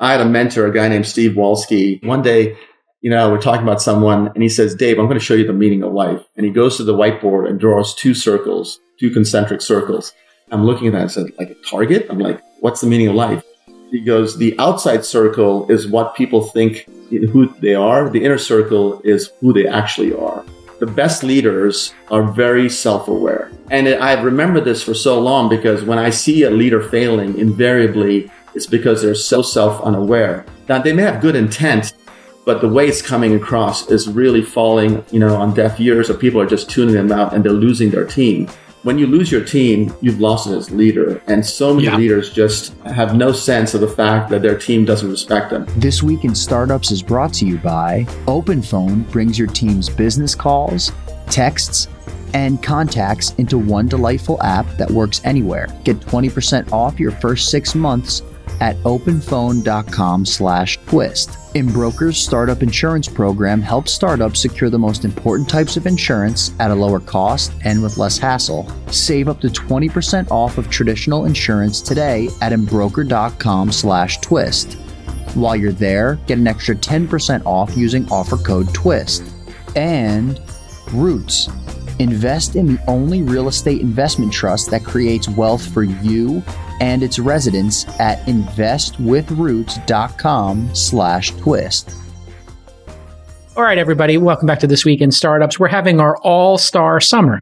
I had a mentor, a guy named Steve Walske. One day, you know, we're talking about someone and he says, Dave, I'm going to show you the meaning of life. And he goes to the whiteboard and draws two circles, two concentric circles. I'm looking at that and said, like a target? I'm like, what's the meaning of life? He goes, the outside circle is what people think who they are. The inner circle is who they actually are. The best leaders are very self aware. And I remember this for so long because when I see a leader failing, invariably it's because they're so self unaware. Now, they may have good intent, but the way it's coming across is really falling, you know, on deaf ears or people are just tuning them out and they're losing their team when you lose your team, you've lost it as leader. And so many yeah. leaders just have no sense of the fact that their team doesn't respect them. This Week in Startups is brought to you by OpenPhone brings your team's business calls, texts, and contacts into one delightful app that works anywhere. Get 20% off your first six months at openphone.com slash twist. Embroker's startup insurance program helps startups secure the most important types of insurance at a lower cost and with less hassle. Save up to 20% off of traditional insurance today at embroker.com slash twist. While you're there, get an extra 10% off using offer code TWIST. And Roots. Invest in the only real estate investment trust that creates wealth for you and its residents at investwithroots.com slash twist. All right, everybody, welcome back to This Week in Startups. We're having our all-star summer.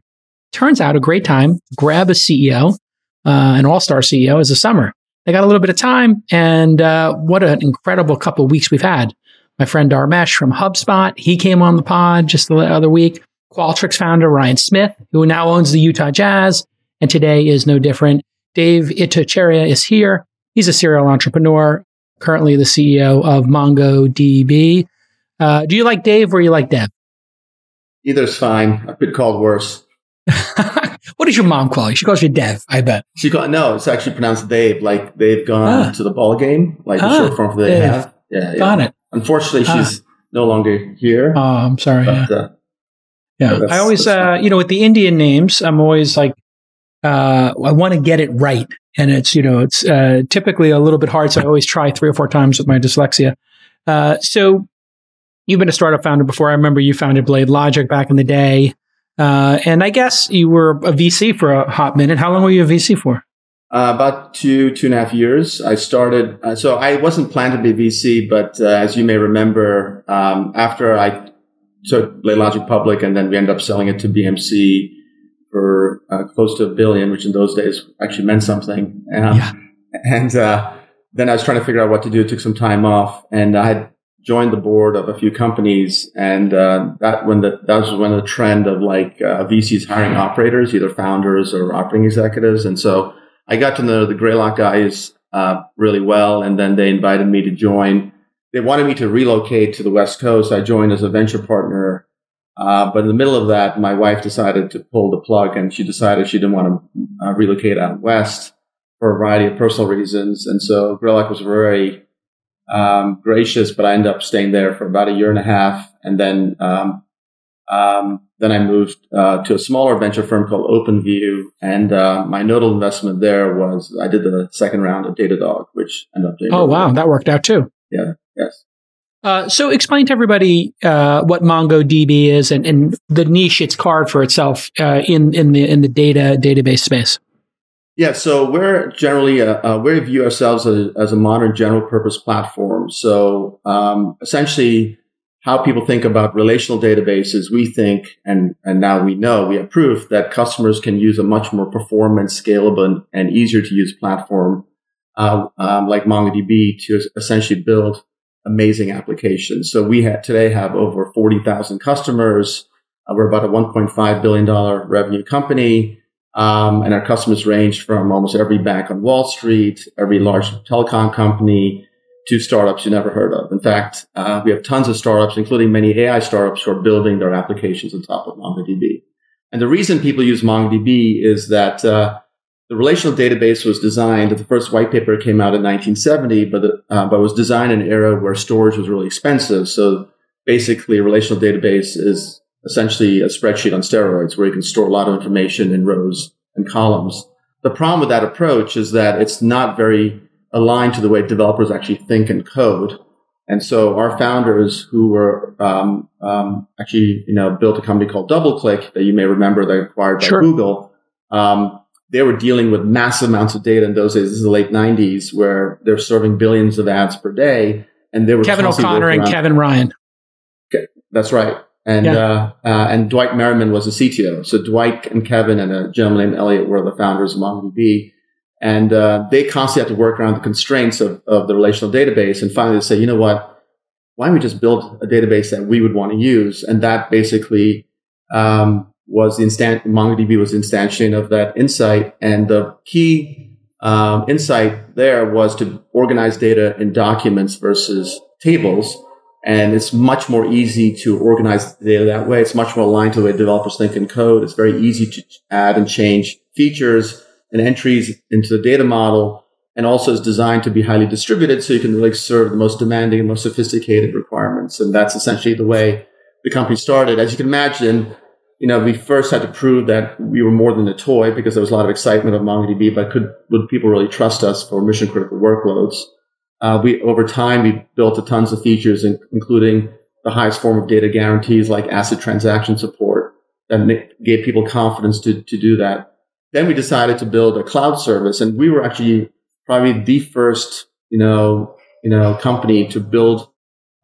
Turns out a great time. Grab a CEO, uh, an all-star CEO is a summer. They got a little bit of time, and uh, what an incredible couple of weeks we've had. My friend Dharmesh from HubSpot, he came on the pod just the other week. Qualtrics founder Ryan Smith, who now owns the Utah Jazz, and today is no different. Dave Ittycheria is here. He's a serial entrepreneur, currently the CEO of MongoDB. Uh, do you like Dave or you like Deb? Either's fine. I've been called worse. what does your mom call you? She calls you Dev, I bet. She called no, it's actually pronounced Dave, like they've gone ah. to the ball game, like the short form for they Dave. have. Yeah, Got it. Unfortunately, ah. she's no longer here. Oh, I'm sorry. But, yeah. Uh, yeah. I always, uh, you know, with the Indian names, I'm always like, uh, I want to get it right. And it's, you know, it's uh, typically a little bit hard. So I always try three or four times with my dyslexia. Uh, so you've been a startup founder before. I remember you founded Blade Logic back in the day. Uh, and I guess you were a VC for a hot minute. How long were you a VC for? Uh, about two, two and a half years. I started, uh, so I wasn't planned to be VC, but as you may remember, um, after I took Blade Logic public and then we ended up selling it to BMC, for uh, close to a billion, which in those days actually meant something. Um, yeah. And uh, then I was trying to figure out what to do. took some time off, and I had joined the board of a few companies, and uh, that when the that was when the trend of like uh, VCs hiring operators, either founders or operating executives, and so I got to know the Greylock guys uh, really well, and then they invited me to join. They wanted me to relocate to the West Coast. I joined as a venture partner uh, but in the middle of that, my wife decided to pull the plug and she decided she didn't want to uh, relocate out west for a variety of personal reasons. And so Greylock was very um, gracious, but I ended up staying there for about a year and a half. And then, um, um, then I moved uh, to a smaller venture firm called OpenView. And uh, my nodal investment there was I did the second round of Datadog, which ended up doing. Oh, wow. That worked out too. Yeah. Yes. Uh, so explain to everybody uh, what MongoDB is and, and, the niche it's carved for itself uh, in in the in the data database space. Yeah, so we're generally uh, uh, we view ourselves as, as, a modern general purpose platform. So um, essentially, how people think about relational databases, we think, and and now we know we have proof that customers can use a much more performance, scalable, and, and easier to use platform um, like MongoDB to essentially build amazing applications. So we had, today have over 40,000 customers. Uh, we're about a $1.5 billion revenue company. Um, and our customers range from almost every bank on Wall Street, every large telecom company, to startups you never heard of. In fact, uh, we have tons of startups, including many AI startups, who are building their applications on top of MongoDB. And the reason people use MongoDB is that uh, the relational database was designed, the first white paper came out in 1970, but, uh, but was designed in an era where storage was really expensive. So basically, a relational database is essentially a spreadsheet on steroids where you can store a lot of information in rows and columns. The problem with that approach is that it's not very aligned to the way developers actually think and code. And so our founders who were um, um, actually, you know, built a company called DoubleClick that you may remember they acquired by Sure. Google. Um, they were dealing with massive amounts of data in those days. This is the late '90s, where they're serving billions of ads per day, and they were Kevin O'Connor and Kevin Ryan. That's right. And Yeah. uh, uh, and Dwight Merriman was the CTO. So Dwight and Kevin and a gentleman named Eliot were the founders of MongoDB. And uh, they constantly had to work around the constraints of, of the relational database. And finally, they say, you know what? Why don't we just build a database that we would want to use? And that basically um, was the instant MongoDB was instantiation of that insight. And the key um, insight there was to organize data in documents versus tables. And it's much more easy to organize the data that way. It's much more aligned to the way developers think and code. It's very easy to add and change features and entries into the data model. And also is designed to be highly distributed so you can really serve the most demanding and most sophisticated requirements. And that's essentially the way the company started. As you can imagine, you know, we first had to prove that we were more than a toy because there was a lot of excitement of MongoDB, but could, would people really trust us for mission critical workloads? Uh, we, over time, we built a tons of features, in, including the highest form of data guarantees like ACID transaction support that ma- gave people confidence to, to do that. Then we decided to build a cloud service and we were actually probably the first, you know, you know, company to build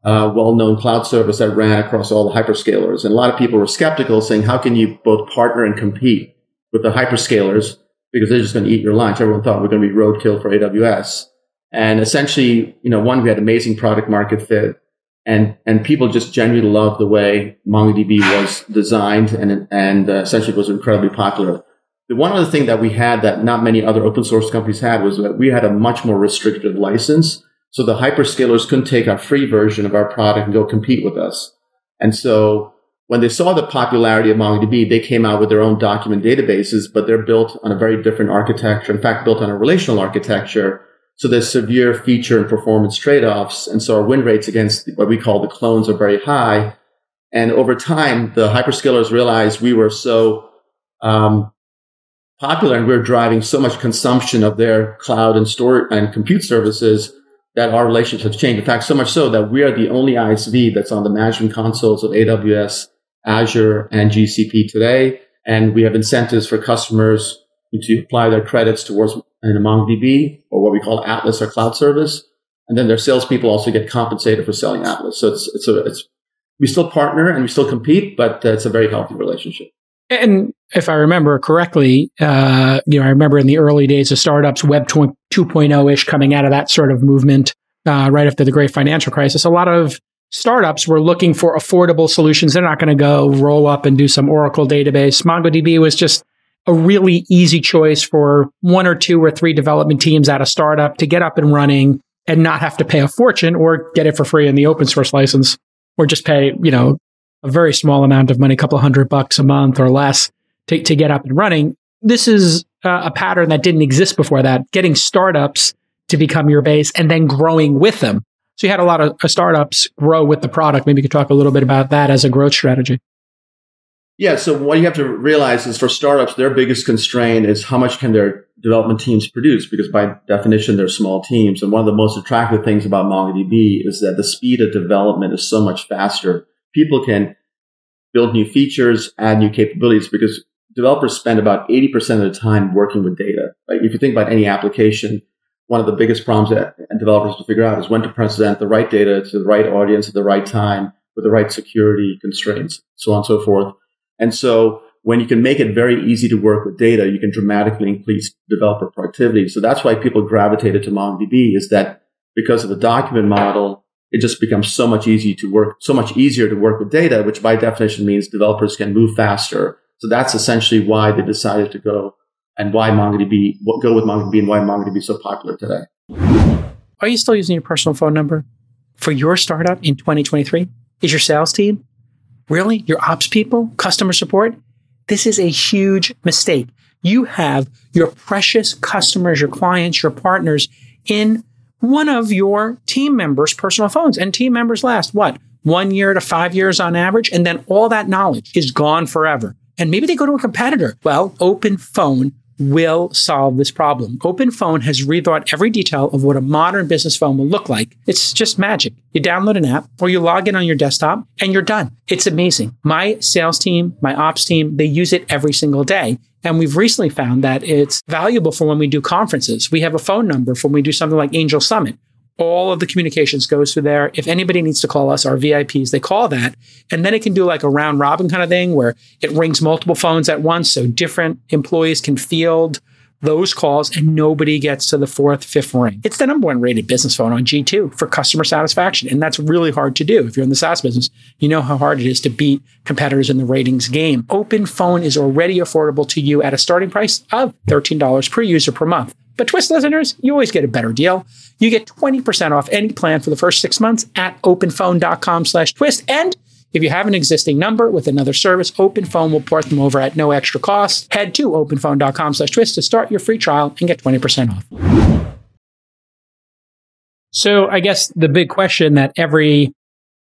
a well-known cloud service that ran across all the hyperscalers. And a lot of people were skeptical saying, how can you both partner and compete with the hyperscalers? Because they're just going to eat your lunch. Everyone thought we are going to be roadkill for AWS. And essentially, you know, one, we had amazing product market fit and, and people just genuinely loved the way MongoDB was designed and, and uh, essentially was incredibly popular. The one other thing that we had that not many other open source companies had was that we had a much more restricted license. So the hyperscalers couldn't take our free version of our product and go compete with us. And so when they saw the popularity of MongoDB, they came out with their own document databases, but they're built on a very different architecture. In fact, built on a relational architecture. So there's severe feature and performance trade-offs. And so our win rates against what we call the clones are very high. And over time, the hyperscalers realized we were so um, popular and we we're driving so much consumption of their cloud and store and compute services that our relationships changed. In fact, so much so that we are the only ISV that's on the management consoles of AWS, Azure, and GCP today. And we have incentives for customers to apply their credits towards an MongoDB or what we call Atlas or cloud service. And then their salespeople also get compensated for selling Atlas. So it's, it's a, it's, we still partner and we still compete, but it's a very healthy relationship. And if I remember correctly, uh, you know, I remember in the early days of startups, Web 2.0 ish coming out of that sort of movement, uh, right after the great financial crisis. A lot of startups were looking for affordable solutions. They're not going to go roll up and do some Oracle database. MongoDB was just a really easy choice for one or two or three development teams at a startup to get up and running and not have to pay a fortune or get it for free in the open source license or just pay, you know, a very small amount of money, a couple hundred bucks a month or less to, to get up and running. This is uh, a pattern that didn't exist before that, getting startups to become your base and then growing with them. So you had a lot of uh, startups grow with the product. Maybe you could talk a little bit about that as a growth strategy. Yeah. So what you have to realize is for startups, their biggest constraint is how much can their development teams produce? Because by definition, they're small teams. And one of the most attractive things about MongoDB is that the speed of development is so much faster. People can build new features, add new capabilities because developers spend about 80% of the time working with data. If you think about any application, one of the biggest problems that developers have to figure out is when to present the right data to the right audience at the right time with the right security constraints, so on and so forth. And so when you can make it very easy to work with data, you can dramatically increase developer productivity. So that's why people gravitated to MongoDB is that because of the document model, it just becomes so much easier to work, so much easier to work with data, which by definition means developers can move faster. So that's essentially why they decided to go and why MongoDB, go with MongoDB and why MongoDB is so popular today. Are you still using your personal phone number for your startup in 2023? Is your sales team? Really? Your ops people? Customer support? This is a huge mistake. You have your precious customers, your clients, your partners in one of your team members' personal phones. And team members last what? One year to five years on average. And then all that knowledge is gone forever. And maybe they go to a competitor. Well, OpenPhone will solve this problem. OpenPhone has rethought every detail of what a modern business phone will look like. It's just magic. You download an app or you log in on your desktop and you're done. It's amazing. My sales team, my ops team, they use it every single day. And we've recently found that it's valuable for when we do conferences. We have a phone number for when we do something like Angel Summit all of the communications goes through there. If anybody needs to call us, our VIPs, they call that. And then it can do like a round robin kind of thing where it rings multiple phones at once. So different employees can field those calls and nobody gets to the fourth, fifth ring. It's the number one rated business phone on G2 for customer satisfaction. And that's really hard to do. If you're in the SaaS business, you know how hard it is to beat competitors in the ratings game. OpenPhone is already affordable to you at a starting price of $13 per user per month. But Twist listeners, you always get a better deal. You get 20% off any plan for the first six months at openphone.com slash twist. And if you have an existing number with another service, OpenPhone will port them over at no extra cost. Head to openphone.com slash twist to start your free trial and get 20% off. So I guess the big question that every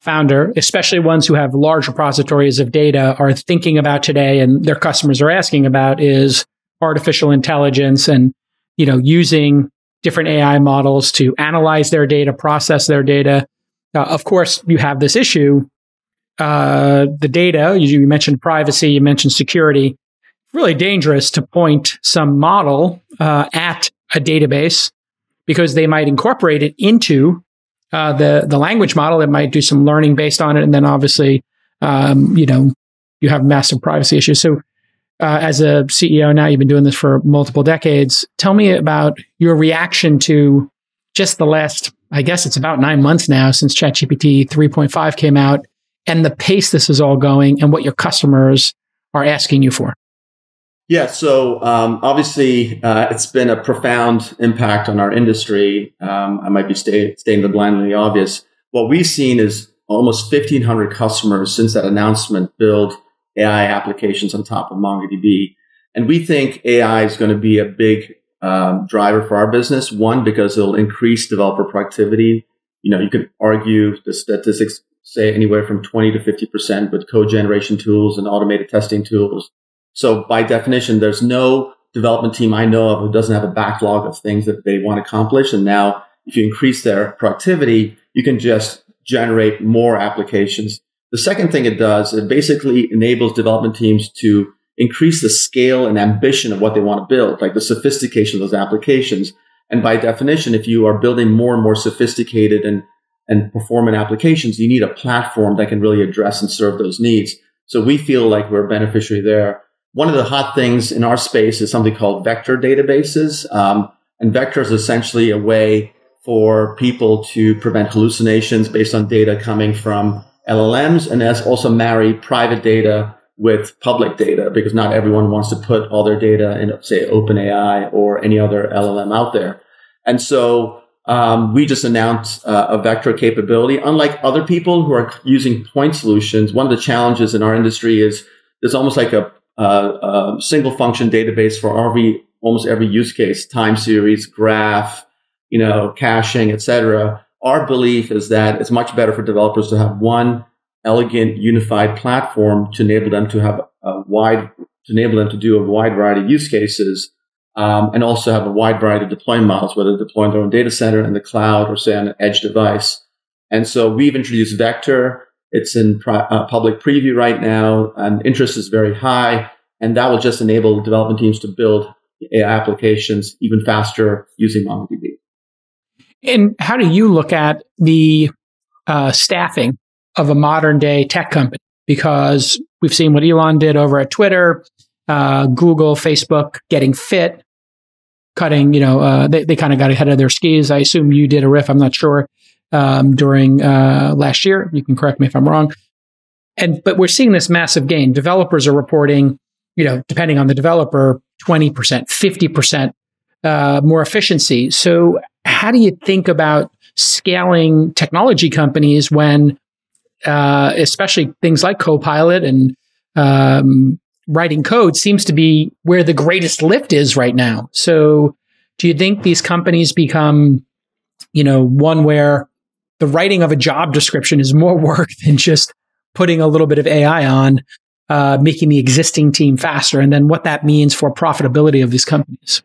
founder, especially ones who have large repositories of data, are thinking about today and their customers are asking about is artificial intelligence and you know, using different AI models to analyze their data, process their data. Uh, of course, you have this issue. Uh, the data, you, you mentioned privacy, you mentioned security. Really dangerous to point some model uh, at a database because they might incorporate it into uh, the the language model. It might do some learning based on it, and then obviously, um, you know, you have massive privacy issues. So uh, as a CEO now, you've been doing this for multiple decades. Tell me about your reaction to just the last, I guess it's about nine months now since ChatGPT 3.5 came out and the pace this is all going and what your customers are asking you for. Yeah, so um, obviously uh, it's been a profound impact on our industry. Um, I might be stay, staying the blindly obvious. What we've seen is almost 1,500 customers since that announcement build AI applications on top of MongoDB. And we think AI is going to be a big um, driver for our business. One, because it'll increase developer productivity. You know, you could argue the statistics say anywhere from 20 to 50% with code generation tools and automated testing tools. So by definition, there's no development team I know of who doesn't have a backlog of things that they want to accomplish. And now if you increase their productivity, you can just generate more applications the second thing it does, it basically enables development teams to increase the scale and ambition of what they want to build, like the sophistication of those applications. And by definition, if you are building more and more sophisticated and, and performant applications, you need a platform that can really address and serve those needs. So we feel like we're a beneficiary there. One of the hot things in our space is something called vector databases. Um, and vector is essentially a way for people to prevent hallucinations based on data coming from LLMs and as also marry private data with public data because not everyone wants to put all their data in, say, OpenAI or any other LLM out there. And so um, we just announced uh, a vector capability. Unlike other people who are using point solutions, one of the challenges in our industry is there's almost like a, a, a single function database for every almost every use case, time series, graph, you know, caching, etc our belief is that it's much better for developers to have one elegant, unified platform to enable them to have a wide, to enable them to do a wide variety of use cases, um, and also have a wide variety of deployment models, whether deploying their own data center in the cloud or say on an edge device. And so we've introduced Vector. It's in pri- uh, public preview right now, and interest is very high. And that will just enable development teams to build AI applications even faster using MongoDB. And how do you look at the uh, staffing of a modern day tech company? Because we've seen what Elon did over at Twitter, uh, Google, Facebook getting fit, cutting, you know, uh, they, they kind of got ahead of their skis. I assume you did a RIF, I'm not sure, um, during uh, last year. You can correct me if I'm wrong. And but we're seeing this massive gain. Developers are reporting, you know, depending on the developer, 20%, 50% uh, more efficiency. So how do you think about scaling technology companies when, uh, especially things like Copilot and um, writing code seems to be where the greatest lift is right now. So, do you think these companies become, you know, one where the writing of a job description is more work than just putting a little bit of AI on? uh, making the existing team faster, and then what that means for profitability of these companies.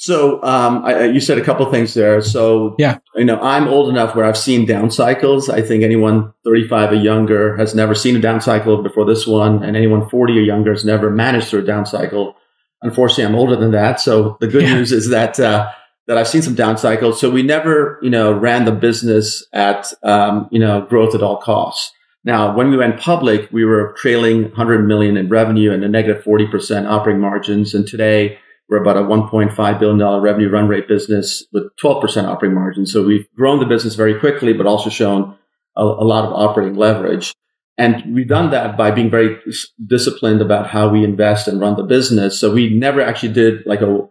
So um, I, you said a couple things there. So yeah, you know, I'm old enough where I've seen down cycles. I think anyone 35 or younger has never seen a down cycle before this one, and anyone 40 or younger has never managed through a down cycle. Unfortunately, I'm older than that. So the good yeah. news is that uh, that I've seen some down cycles. So we never, you know, ran the business at um, you know growth at all costs. Now, when we went public, we were trailing 100 million in revenue and a negative 40% operating margins, and today we're about a $1.5 billion revenue run rate business with 12% operating margin. So we've grown the business very quickly, but also shown a, a, lot of operating leverage. And we've done that by being very disciplined about how we invest and run the business. So we never actually did like a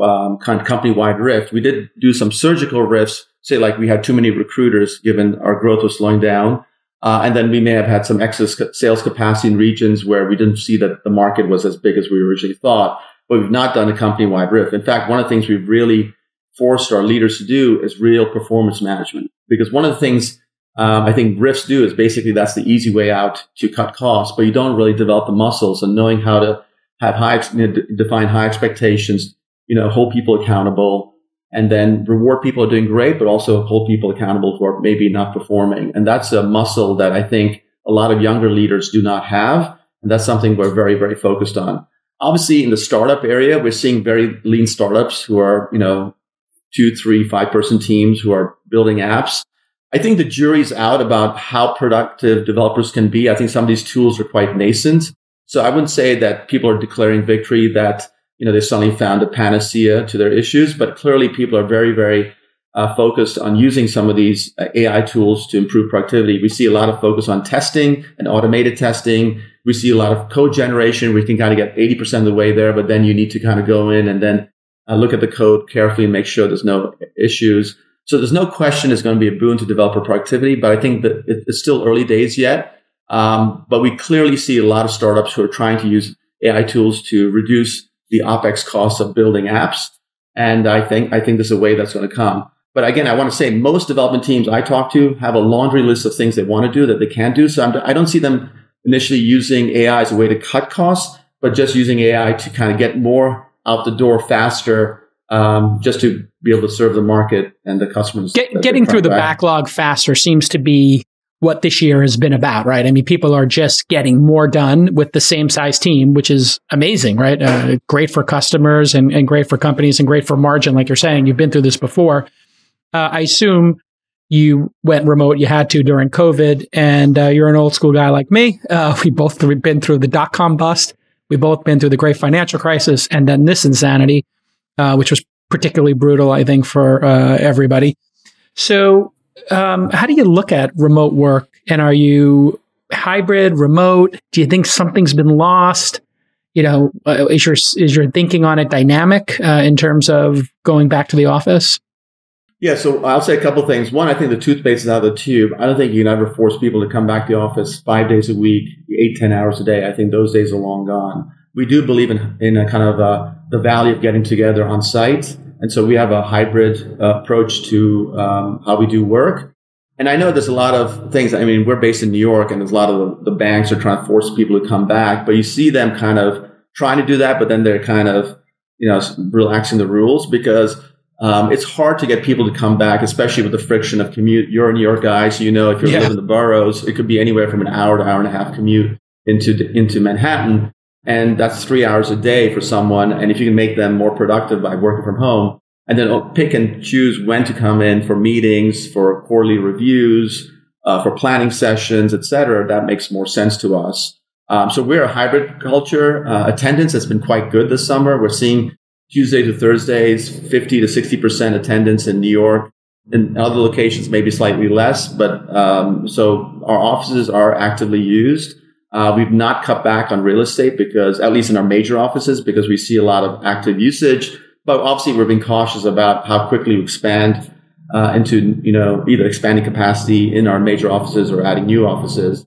um, kind of company wide RIF. We did do some surgical RIFs, say like we had too many recruiters given our growth was slowing down. Uh, and then we may have had some excess sales capacity in regions where we didn't see that the market was as big as we originally thought but we've not done a company wide RIF. In fact, one of the things we've really forced our leaders to do is real performance management. Because one of the things um, I think RIFs do is basically that's the easy way out to cut costs, but you don't really develop the muscles and knowing how to have high, you know, define high expectations, you know, hold people accountable and then reward people are doing great, but also hold people accountable who are maybe not performing. And that's a muscle that I think a lot of younger leaders do not have. And that's something we're very, very focused on. Obviously, in the startup area, we're seeing very lean startups who are, you know, two, three, five person teams who are building apps. I think the jury's out about how productive developers can be. I think some of these tools are quite nascent. So I wouldn't say that people are declaring victory that, you know, they suddenly found a panacea to their issues, but clearly people are very, very uh, focused on using some of these uh, AI tools to improve productivity. We see a lot of focus on testing and automated testing. We see a lot of code generation. We can kind of get 80% of the way there, but then you need to kind of go in and then uh, look at the code carefully and make sure there's no issues. So there's no question it's going to be a boon to developer productivity, but I think that it's still early days yet. Um, but we clearly see a lot of startups who are trying to use AI tools to reduce the OpEx costs of building apps. And I think, I think there's a way that's going to come. But again, I want to say most development teams I talk to have a laundry list of things they want to do that they can't do. So I'm, I do not see them initially using AI as a way to cut costs, but just using AI to kind of get more out the door faster, um, just to be able to serve the market and the customers. Get, getting through the backlog faster seems to be what this year has been about, right? I mean, people are just getting more done with the same size team, which is amazing, right? Uh, great for customers and, and great for companies and great for margin. Like you're saying, you've been through this before. Uh, I assume you went remote. You had to during COVID, and uh, you're an old school guy like me. Uh, we both th- been through the dot com bust. We both been through the great financial crisis, and then this insanity, uh, which was particularly brutal, I think, for uh, everybody. So, um, how do you look at remote work? And are you hybrid, remote? Do you think something's been lost? You know, uh, is your is your thinking on it dynamic uh, in terms of going back to the office? Yeah, so I'll say a couple things. One, I think the toothpaste is out of the tube. I don't think you can ever force people to come back to the office five days a week, eight, ten hours a day. I think those days are long gone. We do believe in, in a kind of uh, the value of getting together on site. And so we have a hybrid uh, approach to um, how we do work. And I know there's a lot of things. I mean, we're based in New York and there's a lot of the, the banks are trying to force people to come back, but you see them kind of trying to do that, but then they're kind of, you know, relaxing the rules because um, it's hard to get people to come back, especially with the friction of commute. You're a New York guy, so you know if you're yeah. living in the boroughs, it could be anywhere from an hour to hour and a half commute into into Manhattan, and that's three hours a day for someone. And if you can make them more productive by working from home, and then pick and choose when to come in for meetings, for quarterly reviews, uh, for planning sessions, etc., that makes more sense to us. Um, so we're a hybrid culture. Uh, attendance has been quite good this summer. We're seeing Tuesday to Thursdays, 50 to 60% attendance in New York. In other locations, maybe slightly less, but um, so our offices are actively used. Uh, we've not cut back on real estate because, at least in our major offices, because we see a lot of active usage. But obviously, we're being cautious about how quickly we expand uh, into, you know, either expanding capacity in our major offices or adding new offices.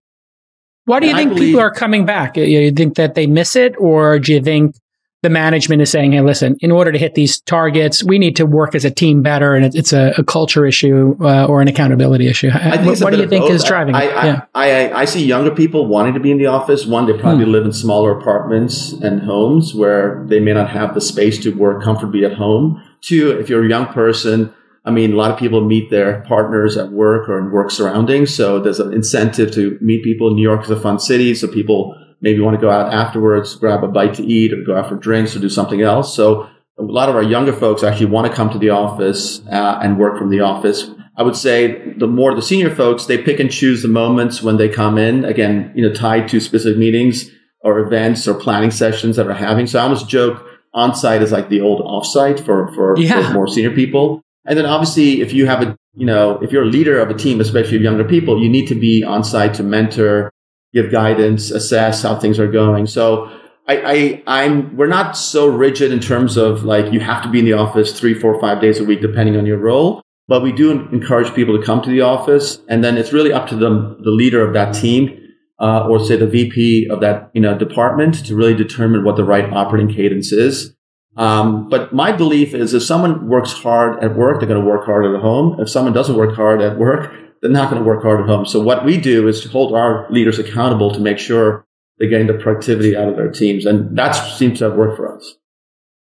Why do you and think believe, people are coming back? You think that they miss it, or do you think the management is saying, "Hey, listen, in order to hit these targets, we need to work as a team better, and it's a, a culture issue uh, or an accountability issue." what, what do you think both. is driving I, it? I, yeah. I, I, see younger people wanting to be in the office. One, they probably hmm. live in smaller apartments and homes where they may not have the space to work comfortably at home. Two, if you're a young person, I mean, a lot of people meet their partners at work or in work surroundings, so there's an incentive to meet people. New York is a fun city, so people maybe want to go out afterwards, grab a bite to eat, or go out for drinks, or do something else. So a lot of our younger folks actually want to come to the office uh, and work from the office. I would say the more the senior folks, they pick and choose the moments when they come in. Again, you know, tied to specific meetings or events or planning sessions that we're having. So I almost joke on-site is like the old off-site for, for, yeah. for more senior people. And then obviously, if you have a, you know, if you're a leader of a team, especially of younger people, you need to be on site to mentor give guidance, assess how things are going. So I, I, I'm, we're not so rigid in terms of like you have to be in the office three, four, five days a week, depending on your role. But we do encourage people to come to the office, and then it's really up to the, the leader of that team, uh, or say the VP of that you know department, to really determine what the right operating cadence is. Um, but my belief is if someone works hard at work, they're going to work hard at home. If someone doesn't work hard at work, they're not going to work hard at home. So what we do is to hold our leaders accountable to make sure they're getting the productivity out of their teams. And that seems to have worked for us.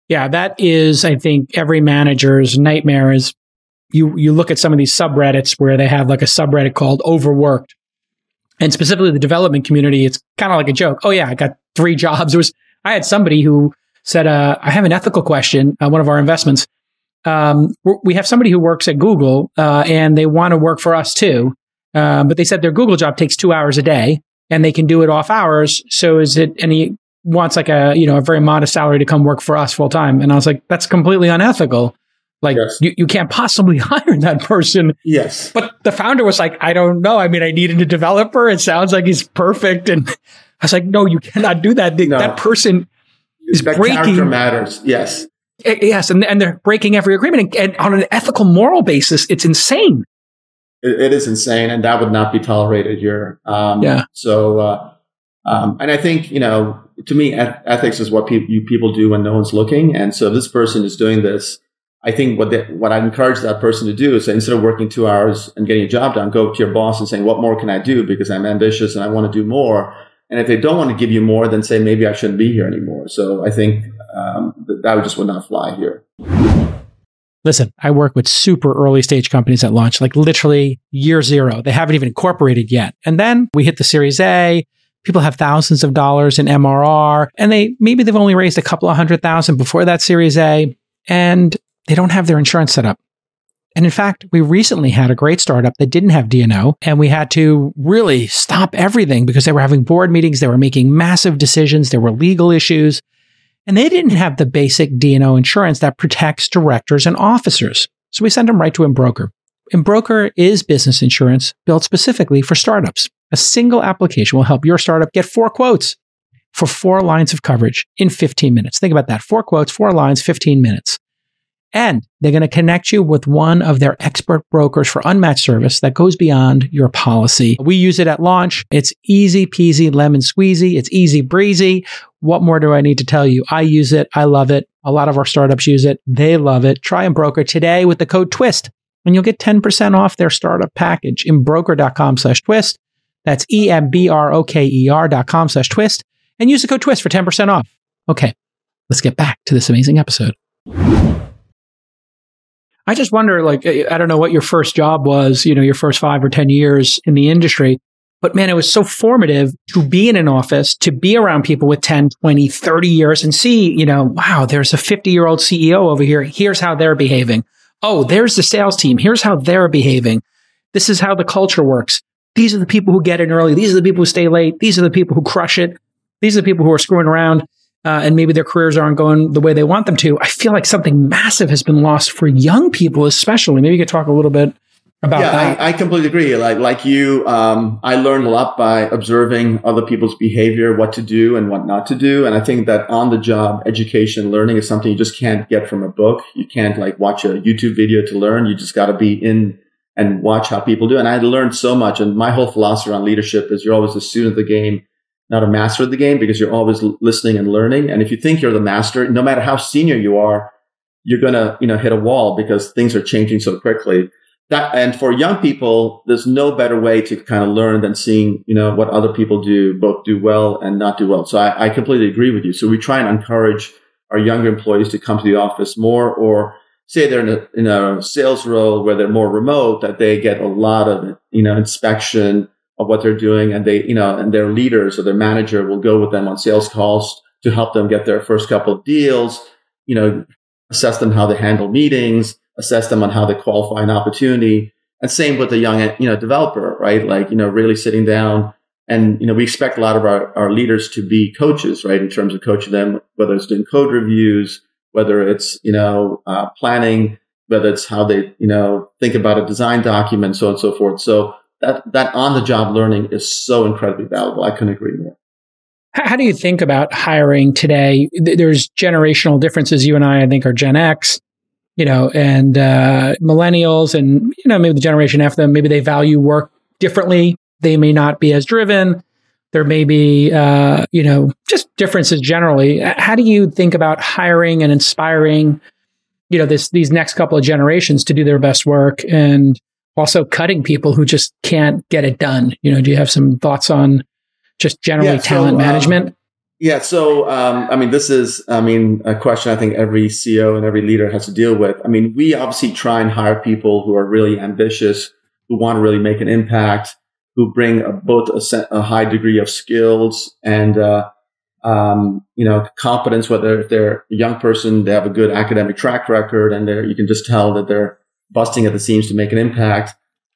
Yeah, that is, I think, every manager's nightmare is you, you look at some of these subreddits where they have like a subreddit called overworked. And specifically the development community, it's kind of like a joke. Oh yeah, I got three jobs. Was, I had somebody who said, uh, I have an ethical question, uh, one of our investments um, we have somebody who works at Google uh, and they want to work for us too. Uh, but they said their Google job takes two hours a day and they can do it off hours. So is it, and he wants like a, you know, a very modest salary to come work for us full time. And I was like, that's completely unethical. Like yes. you, you can't possibly hire that person. Yes. But the founder was like, I don't know. I mean, I needed a developer. It sounds like he's perfect. And I was like, no, you cannot do that. No. That person is that breaking. Character matters. Yes. Eh, yes, and, and they're breaking every agreement. And, and on an ethical, moral basis, it's insane. it, it is insane, and that would not be tolerated here. Um, yeah. So, uh, um, and I think you know, to me, eth- ethics is what pe- you people do when no one's looking. And so, this person is doing this. I think what they, what I encourage that person to do is instead of working two hours and getting a job done, go to your boss and saying, "What more can I do?" Because I'm ambitious and I want to do more. And if they don't want to give you more, then say maybe I shouldn't be here anymore. So I think um, that just would not fly here. Listen, I work with super early stage companies at launch, like literally year zero. They haven't even incorporated yet. And then we hit the series A. People have thousands of dollars in MRR and they maybe they've only raised a couple of hundred thousand before that series A and they don't have their insurance set up. And in fact, we recently had a great startup that didn't have D&O and we had to really stop everything because they were having board meetings. They were making massive decisions. There were legal issues and they didn't have the basic D&O insurance that protects directors and officers. So we sent them right to Embroker. Embroker is business insurance built specifically for startups. A single application will help your startup get four quotes for four lines of coverage in 15 minutes. Think about that. Four quotes, four lines, 15 minutes. And they're going to connect you with one of their expert brokers for unmatched service that goes beyond your policy. We use it at launch. It's easy peasy, lemon squeezy. It's easy breezy. What more do I need to tell you? I use it. I love it. A lot of our startups use it. They love it. Try Embroker today with the code TWIST and you'll get 10% off their startup package. Embroker.com slash twist. That's E-M-B-R-O-K-E-R dot com slash twist and use the code TWIST for 10% off. Okay, let's get back to this amazing episode. I just wonder, like, I don't know what your first job was, you know, your first five or 10 years in the industry, but man, it was so formative to be in an office, to be around people with 10, 20, 30 years and see, you know, wow, there's a 50 year old CEO over here. Here's how they're behaving. Oh, there's the sales team. Here's how they're behaving. This is how the culture works. These are the people who get in early. These are the people who stay late. These are the people who crush it. These are the people who are screwing around uh, and maybe their careers aren't going the way they want them to, I feel like something massive has been lost for young people, especially. Maybe you could talk a little bit about yeah. I, I completely agree. Like like you, um, I learned a lot by observing other people's behavior, what to do and what not to do. And I think that on the job education, learning is something you just can't get from a book. You can't like watch a YouTube video to learn. You just got to be in and watch how people do. And I learned so much. And my whole philosophy on leadership is you're always a student of the game not a master of the game because you're always listening and learning. And if you think you're the master, no matter how senior you are, you're going to, you know, hit a wall because things are changing so quickly. That, and for young people, there's no better way to kind of learn than seeing, you know, what other people do, both do well and not do well. So I, I completely agree with you. So we try and encourage our younger employees to come to the office more or say they're in a, in a sales role where they're more remote, that they get a lot of, you know, inspection of what they're doing and they, you know, and their leaders or their manager will go with them on sales calls to help them get their first couple of deals, you know, assess them how they handle meetings, assess them on how they qualify an opportunity. And same with the young, you know, developer, right? Like, you know, really sitting down and, you know, we expect a lot of our, our leaders to be coaches, right? In terms of coaching them, whether it's doing code reviews, whether it's, you know, uh, planning, whether it's how they, you know, think about a design document, so on and so forth. So that, that on the job learning is so incredibly valuable. I couldn't agree more. How do you think about hiring today? There's generational differences. You and I, I think, are Gen X, you know, and uh, millennials, and you know, maybe the generation after them. Maybe they value work differently. They may not be as driven. There may be, uh, you know, just differences generally. How do you think about hiring and inspiring, you know, this these next couple of generations to do their best work, and also cutting people who just can't get it done? You know, do you have some thoughts on just generally yeah, talent so, management? Yeah. So, um, I mean, this is, I mean, a question I think every CEO and every leader has to deal with. I mean, we obviously try and hire people who are really ambitious, who want to really make an impact, who bring a, both a, a, high degree of skills and, uh, um, you know, competence, whether if they're a young person, they have a good academic track record and you can just tell that they're busting at the seams to make an impact.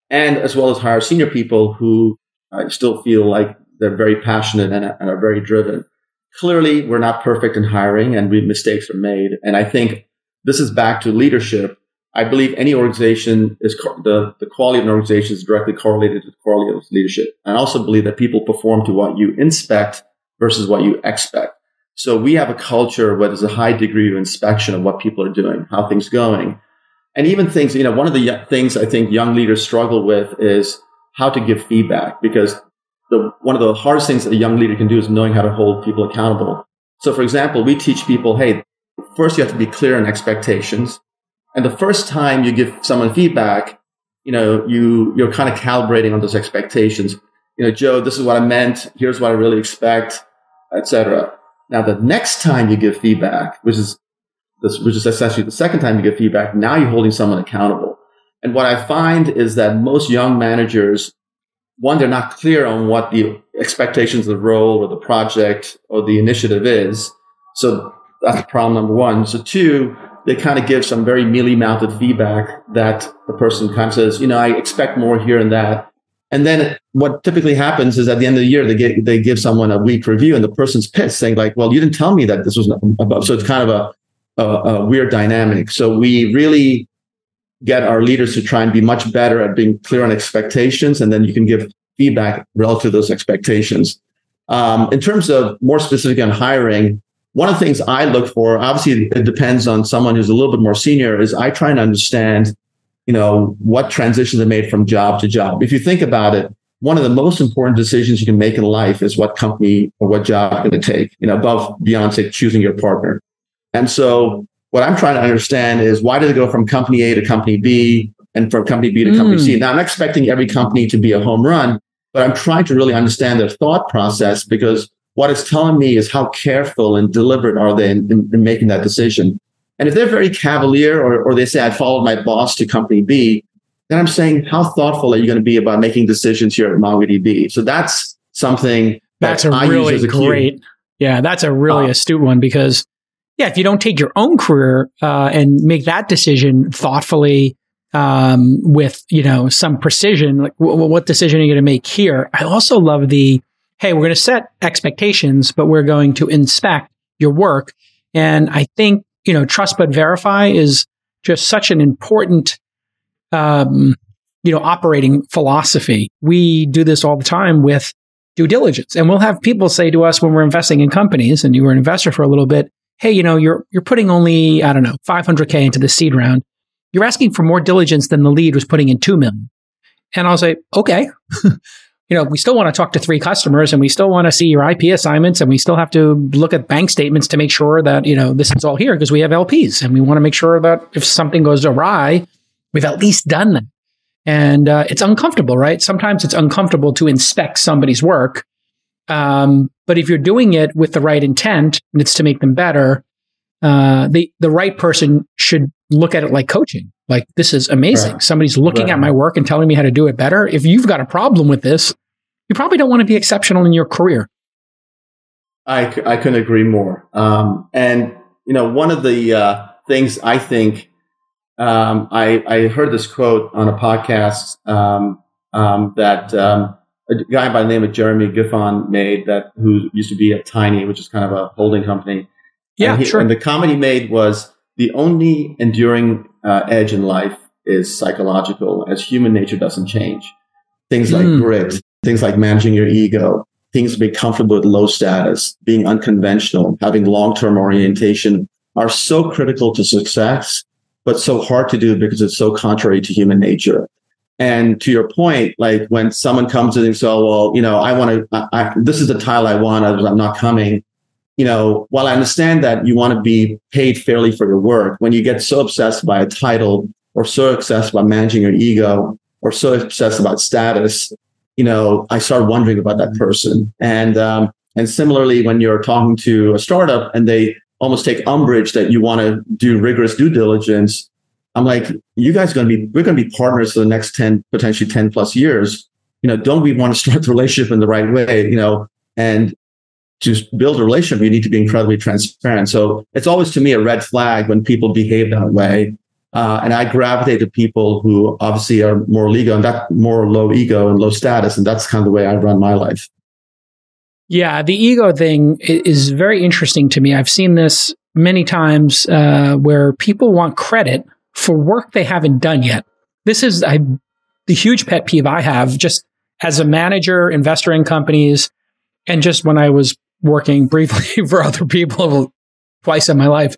And as well as hire senior people who I still feel like they're very passionate and, and are very driven. Clearly, we're not perfect in hiring and we, mistakes are made. And I think this is back to leadership. I believe any organization is co- the, the quality of an organization is directly correlated to the quality of leadership. I also believe that people perform to what you inspect versus what you expect. So we have a culture where there's a high degree of inspection of what people are doing, how things going. And even things, you know, one of the things I think young leaders struggle with is how to give feedback because the, one of the hardest things that a young leader can do is knowing how to hold people accountable. So, for example, we teach people, hey, first you have to be clear on expectations. And the first time you give someone feedback, you know, you, you're kind of calibrating on those expectations. You know, Joe, this is what I meant. Here's what I really expect, etc. Now, the next time you give feedback, which is this, which is essentially the second time you give feedback, now you're holding someone accountable. And what I find is that most young managers one, they're not clear on what the expectations of the role or the project or the initiative is. So that's problem number one. So two, they kind of give some very mealy mouthed feedback that the person kind of says, you know, I expect more here and that. And then what typically happens is at the end of the year, they get, they give someone a weak review and the person's pissed saying like, well, you didn't tell me that this was above. So it's kind of a, a, a weird dynamic. So we really get our leaders to try and be much better at being clear on expectations, and then you can give feedback relative to those expectations. Um, in terms of more specific on hiring, one of the things I look for, obviously it depends on someone who's a little bit more senior, is I try and understand, you know, what transitions are made from job to job. If you think about it, one of the most important decisions you can make in life is what company or what job you're going to take, you know, above beyond say choosing your partner. And so what I'm trying to understand is why did it go from company A to company B and from company B to mm. company C? Now, I'm not expecting every company to be a home run, but I'm trying to really understand their thought process because what it's telling me is how careful and deliberate are they in, in, in making that decision. And if they're very cavalier or, or they say, I followed my boss to company B, then I'm saying, how thoughtful are you going to be about making decisions here at MongoDB? So that's something that's that a I really a great, yeah, that's a really uh, astute one because yeah, if you don't take your own career uh, and make that decision thoughtfully um, with you know some precision, like w- what decision are you going to make here? I also love the hey, we're going to set expectations, but we're going to inspect your work. And I think you know trust but verify is just such an important um, you know operating philosophy. We do this all the time with due diligence, and we'll have people say to us when we're investing in companies, and you were an investor for a little bit hey, you know, you're you're putting only I don't know 500k into the seed round. You're asking for more diligence than the lead was putting in two million. And I'll say, okay, you know, we still want to talk to three customers and we still want to see your IP assignments and we still have to look at bank statements to make sure that, you know, this is all here because we have LPs and we want to make sure that if something goes awry, we've at least done that. And uh, it's uncomfortable, right? Sometimes it's uncomfortable to inspect somebody's work. Um, but if you're doing it with the right intent and it's to make them better, uh, the, the right person should look at it like coaching like, this is amazing. Right. Somebody's looking right. at my work and telling me how to do it better. If you've got a problem with this, you probably don't want to be exceptional in your career. I, I couldn't agree more. Um, and, you know, one of the uh, things I think um, I, I heard this quote on a podcast um, um that um, a guy by the name of Jeremy Giffon made that who used to be at Tiny, which is kind of a holding company. Yeah, and he, sure. And the comment he made was the only enduring uh, edge in life is psychological, as human nature doesn't change. Things like mm. grit, things like managing your ego, things being comfortable with low status, being unconventional, having long-term orientation are so critical to success, but so hard to do because it's so contrary to human nature. And to your point, like when someone comes and says, oh, well, you know, I want to, this is the tile I want, I'm not coming you know, while I understand that you want to be paid fairly for your work, when you get so obsessed by a title or so obsessed about managing your ego or so obsessed about status, you know, I start wondering about that person. And um, and similarly, when you're talking to a startup and they almost take umbrage that you want to do rigorous due diligence, I'm like, you guys are going to be, we're going to be partners for the next 10, potentially 10 plus years. You know, don't we want to start the relationship in the right way? You know, and to build a relationship, you need to be incredibly transparent. So it's always to me a red flag when people behave that way. Uh, and I gravitate to people who obviously are more ego and that more low ego and low status. And that's kind of the way I run my life. Yeah, the ego thing is very interesting to me. I've seen this many times uh, where people want credit for work they haven't done yet. This is I, the huge pet peeve I have just as a manager, investor in companies, and just when I was working briefly for other people twice in my life.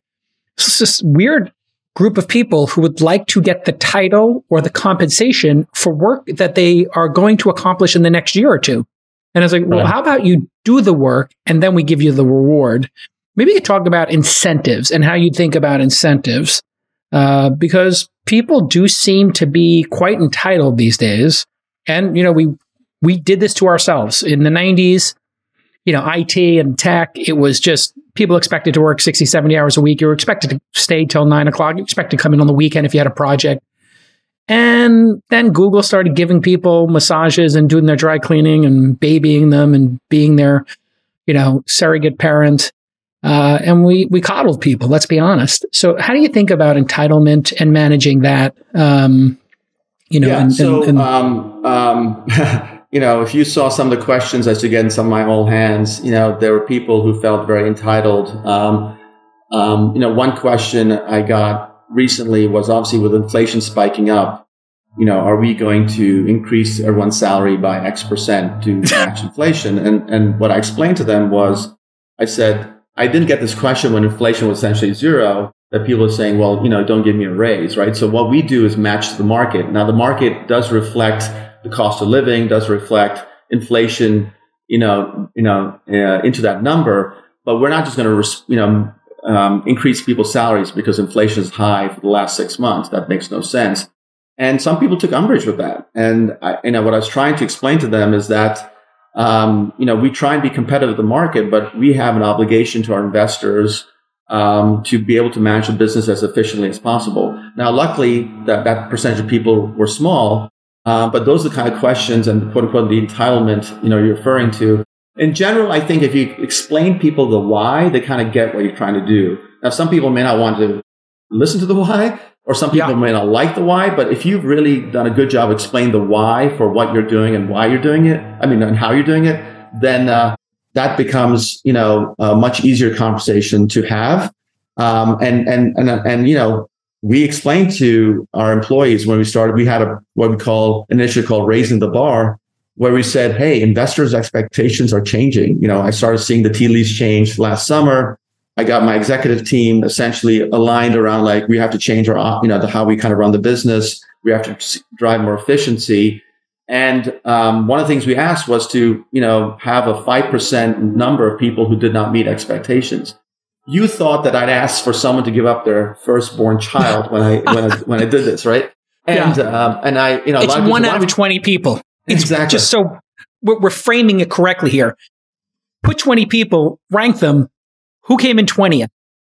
It's this weird group of people who would like to get the title or the compensation for work that they are going to accomplish in the next year or two. And I was like, well, how about you do the work and then we give you the reward? Maybe you could talk about incentives and how you think about incentives, uh, because people do seem to be quite entitled these days. And, you know, we, we did this to ourselves in the 90s you know, IT and tech, it was just people expected to work 60, 70 hours a week. You were expected to stay till nine o'clock. You expected to come in on the weekend if you had a project. And then Google started giving people massages and doing their dry cleaning and babying them and being their, you know, surrogate parent. Uh, and we we coddled people. Let's be honest. So, how do you think about entitlement and managing that? Um, you know, yeah, and, so and, and um, um, you know, if you saw some of the questions I used to get in some of my old hands, you know, there were people who felt very entitled. Um, um, you know, one question I got recently was obviously with inflation spiking up, you know, are we going to increase everyone's salary by X percent to match inflation? And, and what I explained to them was, I said, I didn't get this question when inflation was essentially zero that people are saying, well, you know, don't give me a raise, right? So what we do is match the market. Now the market does reflect the cost of living does reflect inflation, you know, you know, uh, into that number. But we're not just going to, res- you know, um, increase people's salaries because inflation is high for the last six months. That makes no sense. And some people took umbrage with that. And I, you know, what I was trying to explain to them is that, um, you know, we try and be competitive with the market, but we have an obligation to our investors um, to be able to manage the business as efficiently as possible. Now, luckily, that that percentage of people were small, uh, but those are the kind of questions and quote unquote the entitlement, you know, you're referring to. In general, I think if you explain people the why, they kind of get what you're trying to do. Now, some people may not want to listen to the why, or some people yeah. may not like the why, but if you've really done a good job explaining the why for what you're doing and why you're doing it, I mean, and how you're doing it, then uh, that becomes, you know, a much easier conversation to have. Um, and, and, and, and, you know, we explained to our employees when we started, we had a what we call an initiative called raising the bar, where we said, Hey, investors' expectations are changing. You know, I started seeing the tea leaves change last summer. I got my executive team essentially aligned around like we have to change our, you know, the, how we kind of run the business. We have to drive more efficiency. And um, one of the things we asked was to, you know, have a 5% number of people who did not meet expectations. You thought that I'd ask for someone to give up their firstborn child when I, when I, when I did this, right? And, Yeah. um, and I, you know, It's one out of 20 people. It's Exactly. just so we're, we're framing it correctly here. Put 20 people, rank them. Who came in 20th?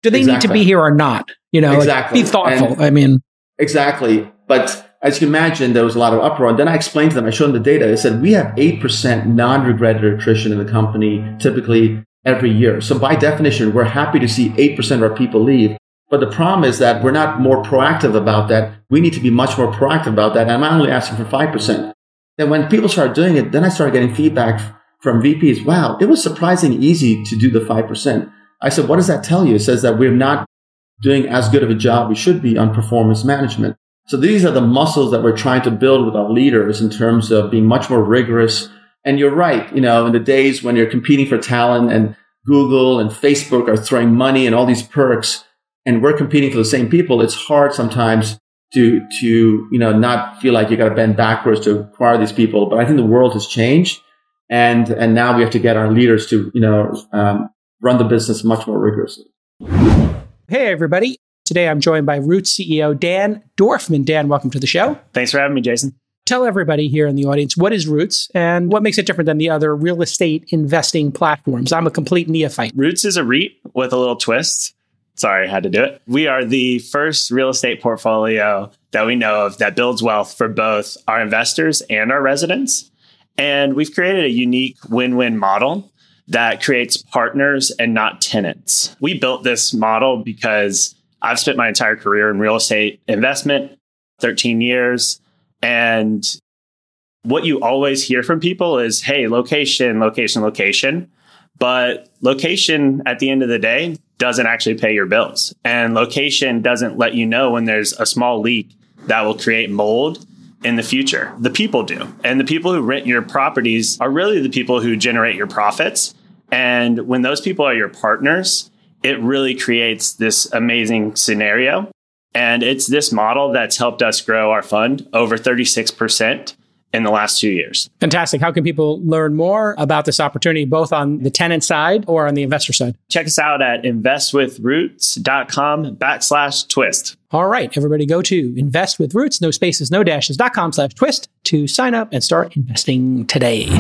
Do they need to be here or not? You know, like, Exactly. be thoughtful. And- I mean, Exactly. But as you imagine, there was a lot of uproar. And then I explained to them, I showed them the data. I said, we have 8% non-regretted attrition in the company typically every year. So by definition, we're happy to see 8% of our people leave. But the problem is that we're not more proactive about that. We need to be much more proactive about that. And I'm not only asking for 5%. Then when people started doing it, then I started getting feedback from VPs. Wow, it was surprisingly easy to do the 5%. I said, what does that tell you? It says that we're not doing as good of a job we should be on performance management. So these are the muscles that we're trying to build with our leaders in terms of being much more rigorous. And you're right, you know, in the days when you're competing for talent and Google and Facebook are throwing money and all these perks and we're competing for the same people, it's hard sometimes to to you know not feel like you got to bend backwards to acquire these people. But I think the world has changed, and and now we have to get our leaders to you know um, run the business much more rigorously. hey, everybody. Today I'm joined by Roots CEO Dan Dorfman. Dan, welcome to the show. Thanks for having me, Jason. Tell everybody here in the audience what is Roots and what makes it different than the other real estate investing platforms. I'm a complete neophyte. Roots is a REIT with a little twist. Sorry, I had to do it. We are the first real estate portfolio that we know of that builds wealth for both our investors and our residents. And we've created a unique win win model that creates partners and not tenants. We built this model because I've spent my entire career in real estate investment, 13 years. And what you always hear from people is, hey, location, location, location. But location at the end of the day doesn't actually pay your bills. And location doesn't let you know when there's a small leak that will create mold in the future. The people do. And the people who rent your properties are really the people who generate your profits. And when those people are your partners, it really creates this amazing scenario. And it's this model that's helped us grow our fund over 36% in the last two years. Fantastic. How can people learn more about this opportunity, both on the tenant side or on the investor side? Check us out at investwithroots.com backslash twist. All right, everybody go to investwithroots, no spaces, no dashes.com slash twist to sign up and start investing today.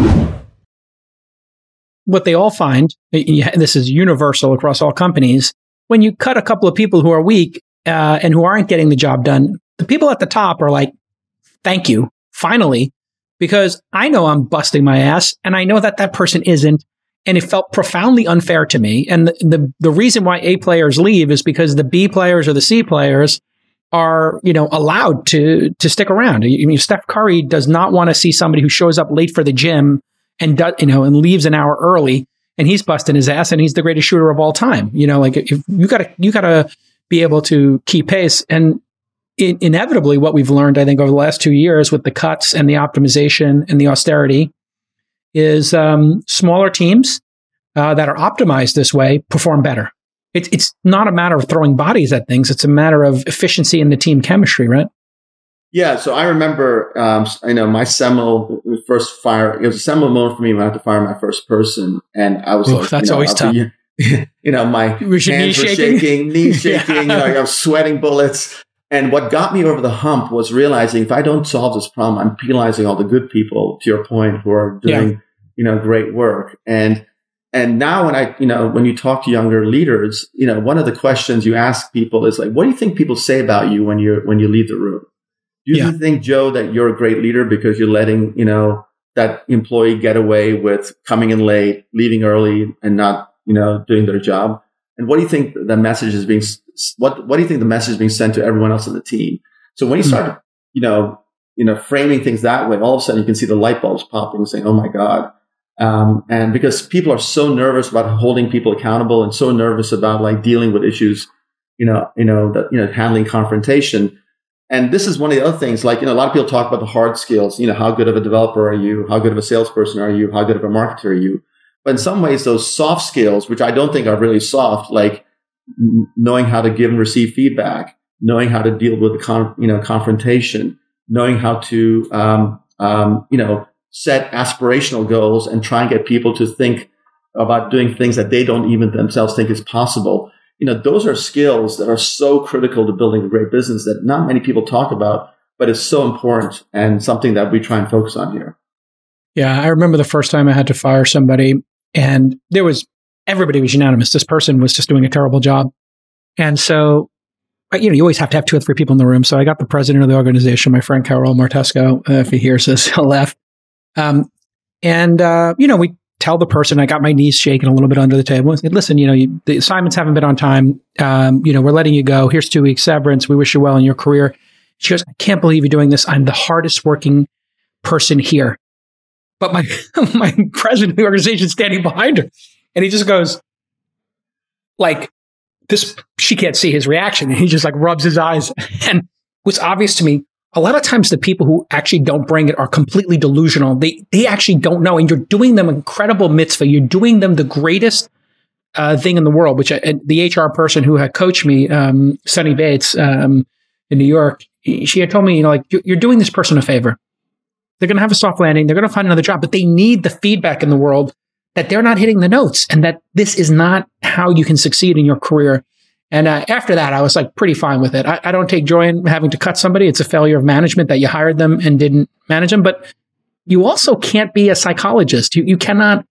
What they all find, this is universal across all companies, when you cut a couple of people who are weak uh, and who aren't getting the job done, the people at the top are like, thank you, finally, because I know I'm busting my ass and I know that that person isn't. And it felt profoundly unfair to me. And the, the, the reason why A players leave is because the B players or the C players are, you know, allowed to, to stick around. I mean, Steph Curry does not want to see somebody who shows up late for the gym and you know, and leaves an hour early and he's busting his ass and he's the greatest shooter of all time. You know, like if you gotta, you gotta be able to keep pace. And in, inevitably what we've learned, I think, over the last two years with the cuts and the optimization and the austerity is um, smaller teams uh, that are optimized this way perform better. It, it's not a matter of throwing bodies at things; it's a matter of efficiency in the team chemistry, right? Yeah, so I remember, um, you know, my seminal first fire. It was a seminal moment for me when I had to fire my first person, and I was Ooh, like, that's you know, always tough. You, you know, my Was hands knee were shaking? shaking, knees shaking. you know, I was sweating bullets. And what got me over the hump was realizing if I don't solve this problem, I'm penalizing all the good people. To your point, who are doing you know great work. And and now when I you know when you talk to younger leaders, you know one of the questions you ask people is like, what do you think people say about you when you when you leave the room? Do you Yeah. think Joe that you're a great leader because you're letting you know that employee get away with coming in late, leaving early, and not you know doing their job? And what do you think the message is being what what do you think the message is being sent to everyone else in the team? So when you start you know you know framing things that way, all of a sudden you can see the light bulbs popping, saying, "Oh my god." Um, and because people are so nervous about holding people accountable and so nervous about like dealing with issues, you know, you know, that, you know, handling confrontation. And this is one of the other things, like, you know, a lot of people talk about the hard skills, you know, how good of a developer are you? How good of a salesperson are you? How good of a marketer are you? But in some ways, those soft skills, which I don't think are really soft, like knowing how to give and receive feedback, knowing how to deal with, con- you know, confrontation, knowing how to, um, um, you know, set aspirational goals and try and get people to think about doing things that they don't even themselves think is possible. You know, those are skills that are so critical to building a great business that not many people talk about, but it's so important and something that we try and focus on here. Yeah, I remember the first time I had to fire somebody and there was everybody was unanimous. This person was just doing a terrible job. And so, you know, you always have to have two or three people in the room. So I got the president of the organization, my friend Carol Martesco, uh, if he hears this, he'll laugh. Um, and, uh, you know, we tell the person, I got my knees shaking a little bit under the table. Said, Listen, you know, you, the assignments haven't been on time. Um, you know, we're letting you go. Here's two weeks severance. We wish you well in your career. She goes, I can't believe you're doing this. I'm the hardest working person here. But my, my president of the organization is standing behind her. And he just goes, like, this, she can't see his reaction. And he just like rubs his eyes. And was obvious to me, a lot of times the people who actually don't bring it are completely delusional. They, they actually don't know. And you're doing them incredible mitzvah. You're doing them the greatest uh, thing in the world, which uh, the HR person who had coached me, um, Sunny Bates, um, in New York, she had told me, you know, like, you're doing this person a favor. They're going to have a soft landing. They're going to find another job, but they need the feedback in the world that they're not hitting the notes and that this is not how you can succeed in your career. And uh, after that, I was like pretty fine with it. I, I, don't take joy in having to cut somebody. It's a failure of management that you hired them and didn't manage them. But you also can't be a psychologist. You, you cannot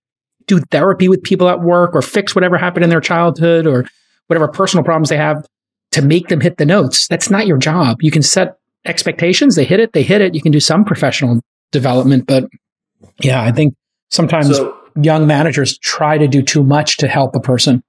do therapy with people at work or fix whatever happened in their childhood or whatever personal problems they have to make them hit the notes. That's not your job. You can set expectations. They hit it. They hit it. You can do some professional development. But yeah, I think sometimes so, young managers try to do too much to help a person.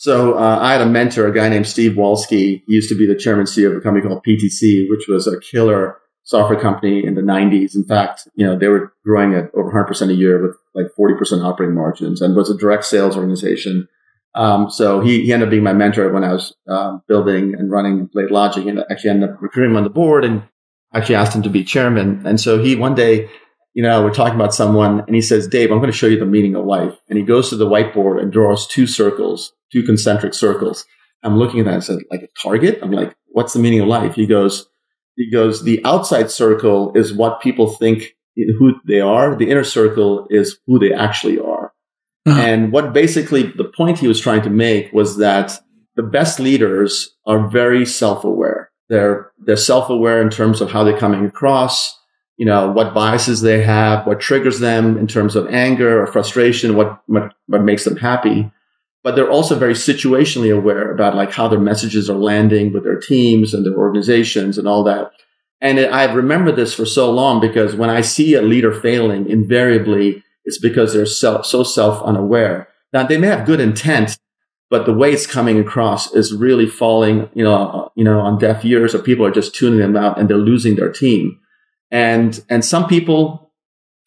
So uh, I had a mentor, a guy named Steve Walske. He used to be the chairman CEO of a company called PTC, which was a killer software company in the 90s. In fact, you know, they were growing at over 100% a year with like 40% operating margins and was a direct sales organization. Um, so he, he ended up being my mentor when I was uh, building and running BladeLogic and actually ended up recruiting him on the board and actually asked him to be chairman. And so he one day you know, we're talking about someone and he says, Dave, I'm going to show you the meaning of life. And he goes to the whiteboard and draws two circles, two concentric circles. I'm looking at that and said, like a target? I'm like, what's the meaning of life? He goes, he goes, the outside circle is what people think who they are. The inner circle is who they actually are. Uh-huh. And what basically the point he was trying to make was that the best leaders are very self-aware. They're, they're self-aware in terms of how they're coming across you know, what biases they have, what triggers them in terms of anger or frustration, what, what, what makes them happy. But they're also very situationally aware about like how their messages are landing with their teams and their organizations and all that. And it, I remember this for so long because when I see a leader failing, invariably it's because they're self, so self unaware. Now they may have good intent, but the way it's coming across is really falling, you know, you know, on deaf ears or people are just tuning them out and they're losing their team. And, and some people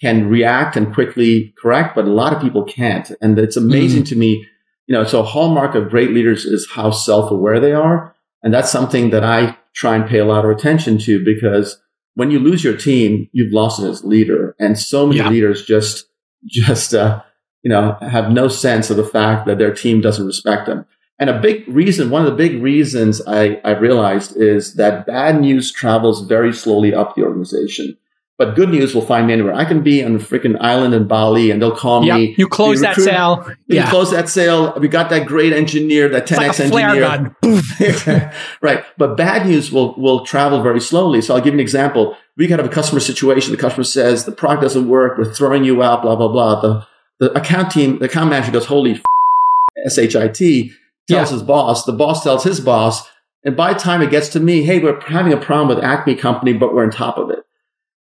can react and quickly correct, but a lot of people can't. And it's amazing mm. to me, you know, so a hallmark of great leaders is how self-aware they are. And that's something that I try and pay a lot of attention to because when you lose your team, you've lost it as leader. And so many yeah. leaders just, just, uh, you know, have no sense of the fact that their team doesn't respect them. And a big reason, one of the big reasons I, I realized is that bad news travels very slowly up the organization. But good news will find me anywhere. I can be on a freaking island in Bali and they'll call yep. me. You close that sale. You close that sale. We got that great engineer, that 10x like engineer. right. But bad news will, will travel very slowly. So I'll give you an example. We could have a customer situation. The customer says the product doesn't work. We're throwing you out, blah, blah, blah. The, the account team, the account manager goes, holy f- SHIT tells yeah. his boss, the boss tells his boss, and by the time it gets to me, hey, we're having a problem with Acme Company, but we're on top of it.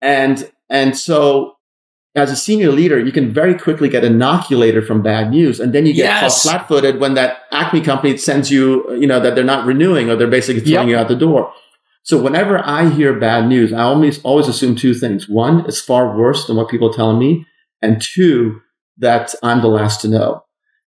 And and so as a senior leader, you can very quickly get inoculated from bad news, and then you get yes. caught flat-footed when that Acme company sends you, you know, that they're not renewing or they're basically throwing yep. you out the door. So whenever I hear bad news, I always always assume two things: one, it's far worse than what people are telling me, and two, that I'm the last to know.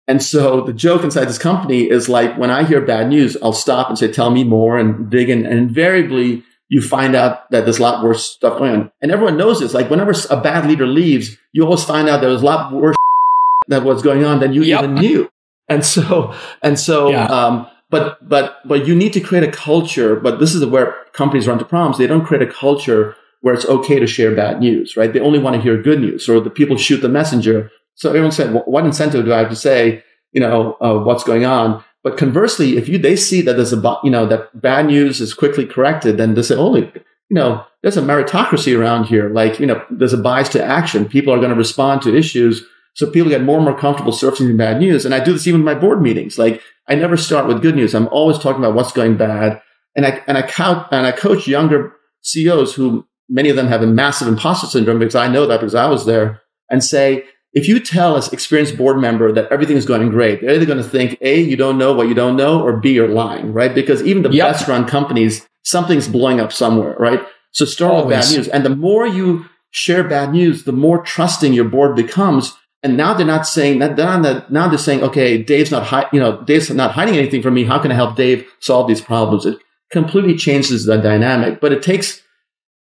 And so the joke inside this company is like when I hear bad news, I'll stop and say, tell me more and dig in. And invariably you find out that there's a lot worse stuff going on. And everyone knows this. Like whenever a bad leader leaves, you always find out there was a lot worse that was going on than you yep. even knew. And so, and so, yeah. um, but, but, but you need to create a culture. But this is where companies run into problems. They don't create a culture where it's okay to share bad news, right? They only want to hear good news, or the people shoot the messenger. So everyone said, well, what incentive do I have to say, you know, uh, what's going on? But conversely, if you they see that there's a you know that bad news is quickly corrected, then they say, oh, you know, there's a meritocracy around here. Like you know, there's a bias to action. People are going to respond to issues, so people get more and more comfortable surfacing bad news. And I do this even in my board meetings. Like I never start with good news. I'm always talking about what's going bad, and I and I count and I coach younger CEOs who many of them have a massive imposter syndrome because I know that because I was there, and say if you tell an experienced board member that everything is going great, they're either going to think, A, you don't know what you don't know, or B, you're lying, right? Because even the yep. best run companies, something's blowing up somewhere, right? So start Always. with bad news. And the more you share bad news, the more trusting your board becomes. And now they're not saying that, they're not, now they're saying, okay, Dave's not, hi- you know, Dave's not hiding anything from me. How can I help Dave solve these problems? It completely changes the dynamic, but it takes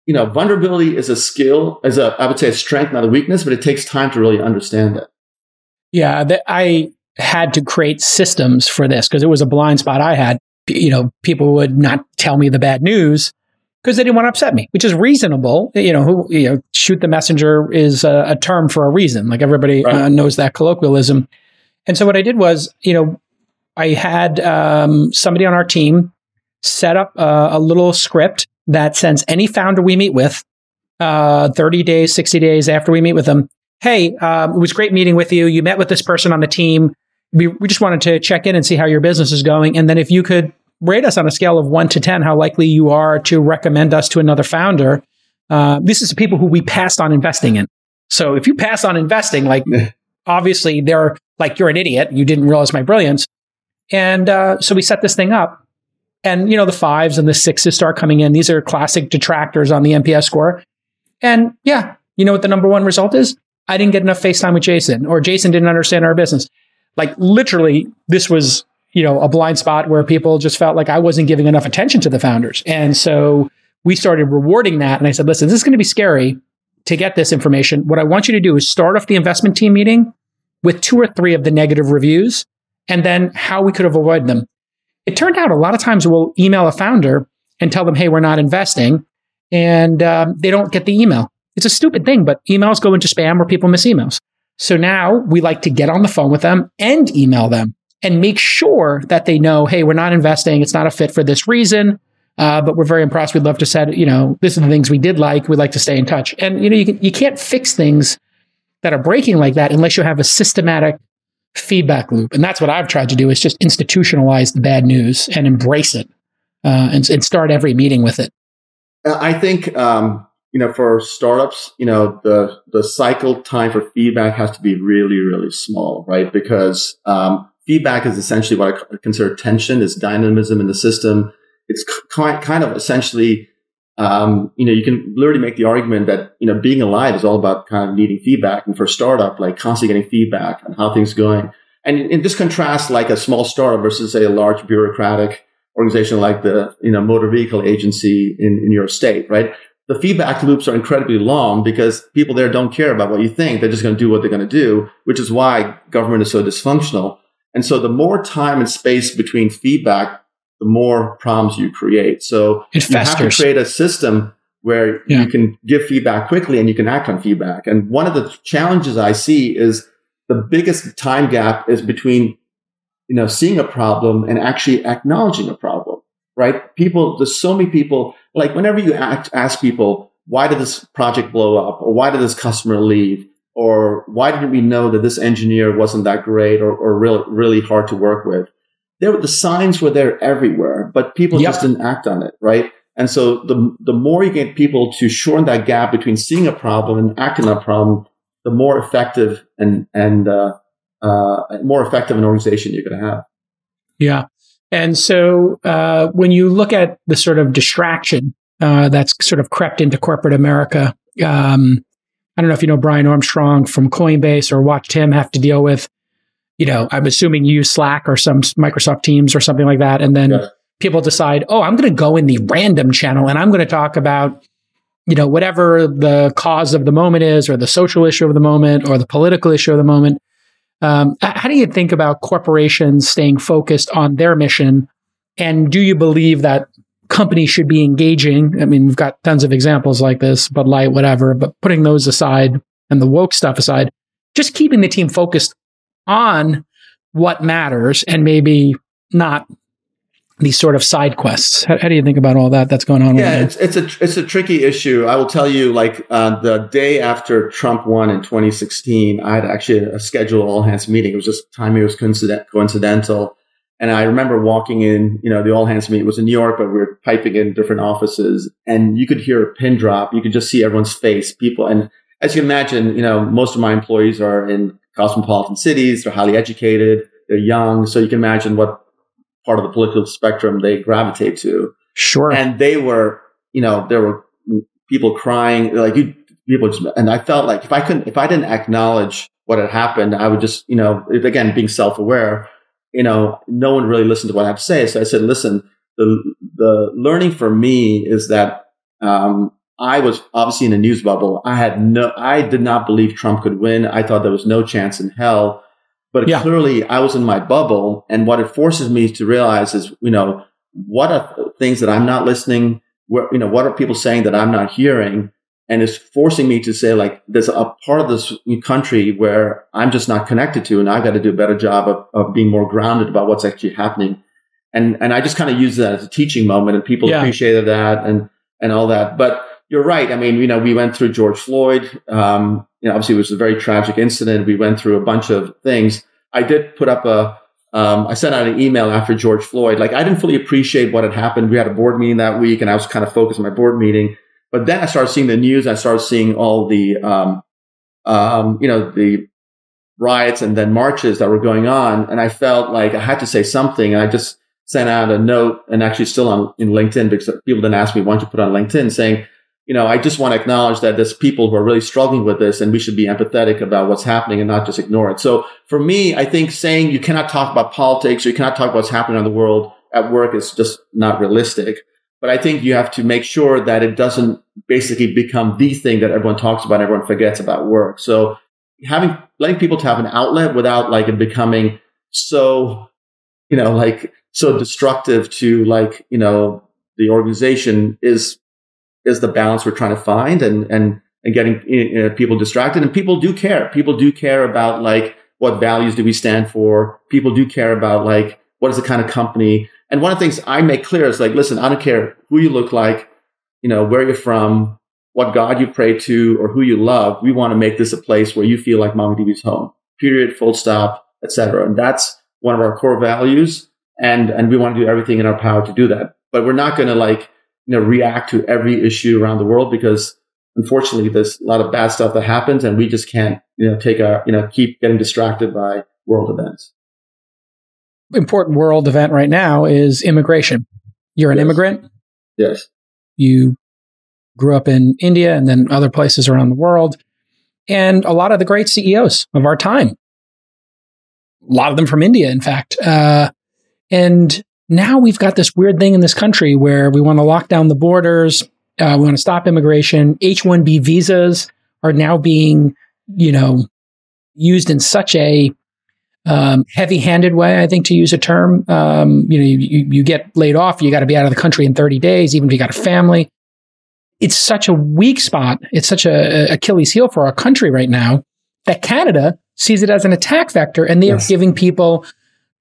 you know, vulnerability is a skill, as a, I would say a strength, not a weakness, but it takes time to really understand it. Yeah. I had to create systems for this because it was a blind spot I had. You know, people would not tell me the bad news because they didn't want to upset me, which is reasonable. You know, who, you know, shoot the messenger is a, a term for a reason. Like everybody right. uh, knows that colloquialism. And so what I did was, you know, I had um, somebody on our team set up a, a little script that sends any founder we meet with, uh, 30 days, 60 days after we meet with them, hey, um, it was great meeting with you. You met with this person on the team. We, we just wanted to check in and see how your business is going. And then if you could rate us on a scale of one to 10, how likely you are to recommend us to another founder. Uh, this is the people who we passed on investing in. So if you pass on investing, like obviously they're like, you're an idiot. You didn't realize my brilliance. And uh, so we set this thing up. And, you know, the fives and the sixes start coming in. These are classic detractors on the NPS score. And yeah, you know what the number one result is? I didn't get enough FaceTime with Jason, or Jason didn't understand our business. Like literally, this was, you know, a blind spot where people just felt like I wasn't giving enough attention to the founders. And so we started rewarding that. And I said, listen, this is going to be scary to get this information. What I want you to do is start off the investment team meeting with two or three of the negative reviews and then how we could have avoided them. It turned out a lot of times we'll email a founder and tell them, hey, we're not investing. And um, they don't get the email. It's a stupid thing, but emails go into spam or people miss emails. So now we like to get on the phone with them and email them and make sure that they know, hey, we're not investing. It's not a fit for this reason. Uh, but we're very impressed. We'd love to set, you know, this are the things we did like. We'd like to stay in touch. And, you know, you, can, you can't fix things that are breaking like that unless you have a systematic feedback loop. And that's what I've tried to do is just institutionalize the bad news and embrace it uh, and, and, start every meeting with it. I think, um, you know, for startups, you know, the, the cycle time for feedback has to be really, really small, right? Because, um, feedback is essentially what I consider tension is dynamism in the system. It's kind of essentially um, you know, you can literally make the argument that, you know, being alive is all about kind of needing feedback. And for a startup, like constantly getting feedback on how things are going. And in, in this contrast, like a small startup versus say a large bureaucratic organization like the, you know, motor vehicle agency in, in your state, right? The feedback loops are incredibly long because people there don't care about what you think. They're just going to do what they're going to do, which is why government is so dysfunctional. And so the more time and space between feedback the more problems you create. So it you have to create a system where yeah. you can give feedback quickly and you can act on feedback. And one of the challenges I see is the biggest time gap is between, you know, seeing a problem and actually acknowledging a problem, right? People, there's so many people, like whenever you act, ask people, why did this project blow up? Or why did this customer leave? Or why didn't we know that this engineer wasn't that great or, or really, really hard to work with? There the signs were there everywhere, but people yep. just didn't act on it, right? And so the the more you get people to shorten that gap between seeing a problem and acting on a problem, the more effective and and uh, uh, more effective an organization you're going to have. Yeah, and so uh, when you look at the sort of distraction uh, that's sort of crept into corporate America, um, I don't know if you know Brian Armstrong from Coinbase or watched him have to deal with you know, I'm assuming you use Slack or some Microsoft Teams or something like that. And then yeah. people decide, oh, I'm going to go in the random channel and I'm going to talk about, you know, whatever the cause of the moment is or the social issue of the moment or the political issue of the moment. Um, how do you think about corporations staying focused on their mission? And do you believe that companies should be engaging. I mean, we've got tons of examples like this, Bud Light, whatever, but putting those aside and the woke stuff aside, just keeping the team focused on what matters and maybe not these sort of side quests. How, how, do you think about all that that's going on? Yeah, right it's, it's a it's a tricky issue. I will tell you, like uh, the day after Trump won in 2016, I had actually a scheduled all hands meeting. It was just timing it was coincident, coincidental. And I remember walking in, you know, the all hands meeting was in New York, but we were piping in different offices and you could hear a pin drop. You could just see everyone's face, people. And as you can imagine, you know, most of my employees are in cosmopolitan cities. They're highly educated. They're young. So you can imagine what part of the political spectrum they gravitate to. Sure. And they were, you know, there were people crying, like you, people just, and I felt like if I couldn't, if I didn't acknowledge what had happened, I would just, you know, again, being self aware, you know, no one really listened to what I have to say. So I said, listen, the, the learning for me is that, um, I was obviously in a news bubble. I had no, I did not believe Trump could win. I thought there was no chance in hell. But yeah. clearly I was in my bubble. And what it forces me to realize is, you know, what are things that I'm not listening? What, you know, what are people saying that I'm not hearing? And it's forcing me to say, like, there's a part of this country where I'm just not connected to, and I've got to do a better job of, of being more grounded about what's actually happening. And, and I just kind of use that as a teaching moment, and people yeah. appreciated that and, and all that. But you're right. I mean, you know, we went through George Floyd. Um, you know, obviously it was a very tragic incident. We went through a bunch of things. I did put up a, um, I sent out an email after George Floyd. Like I didn't fully appreciate what had happened. We had a board meeting that week and I was kind of focused on my board meeting. But then I started seeing the news. I started seeing all the, um, um, you know, the riots and then marches that were going on. And I felt like I had to say something. And I just sent out a note and actually still on in LinkedIn because people didn't ask me, why don't you put on LinkedIn saying, you know, I just want to acknowledge that there's people who are really struggling with this and we should be empathetic about what's happening and not just ignore it. So for me, I think saying you cannot talk about politics or you cannot talk about what's happening in the world at work is just not realistic. But I think you have to make sure that it doesn't basically become the thing that everyone talks about and everyone forgets about work. So having, letting people to have an outlet without like it becoming so, you know, like so destructive to like, you know, the organization is is the balance we're trying to find and, and, and getting you know, people distracted. And people do care. People do care about like, what values do we stand for? People do care about like, what is the kind of company? And one of the things I make clear is like, listen, I don't care who you look like, you know, where you're from, what God you pray to, or who you love. We want to make this a place where you feel like MongoDB's home. Period. Full stop, etc. And that's one of our core values. And and we want to do everything in our power to do that. But we're not going to like you know, react to every issue around the world because unfortunately there's a lot of bad stuff that happens and we just can't, you know, take our, you know, keep getting distracted by world events. Important world event right now is immigration. You're an yes. immigrant. Yes. You grew up in India and then other places around the world. And a lot of the great CEOs of our time, a lot of them from India, in fact. Uh, and now we've got this weird thing in this country where we want to lock down the borders, uh, we want to stop immigration. H 1B visas are now being, you know, used in such a um, heavy handed way, I think, to use a term. Um, you know, you, you get laid off, you got to be out of the country in 30 days, even if you got a family. It's such a weak spot. It's such a, a Achilles heel for our country right now that Canada sees it as an attack vector and they yes. are giving people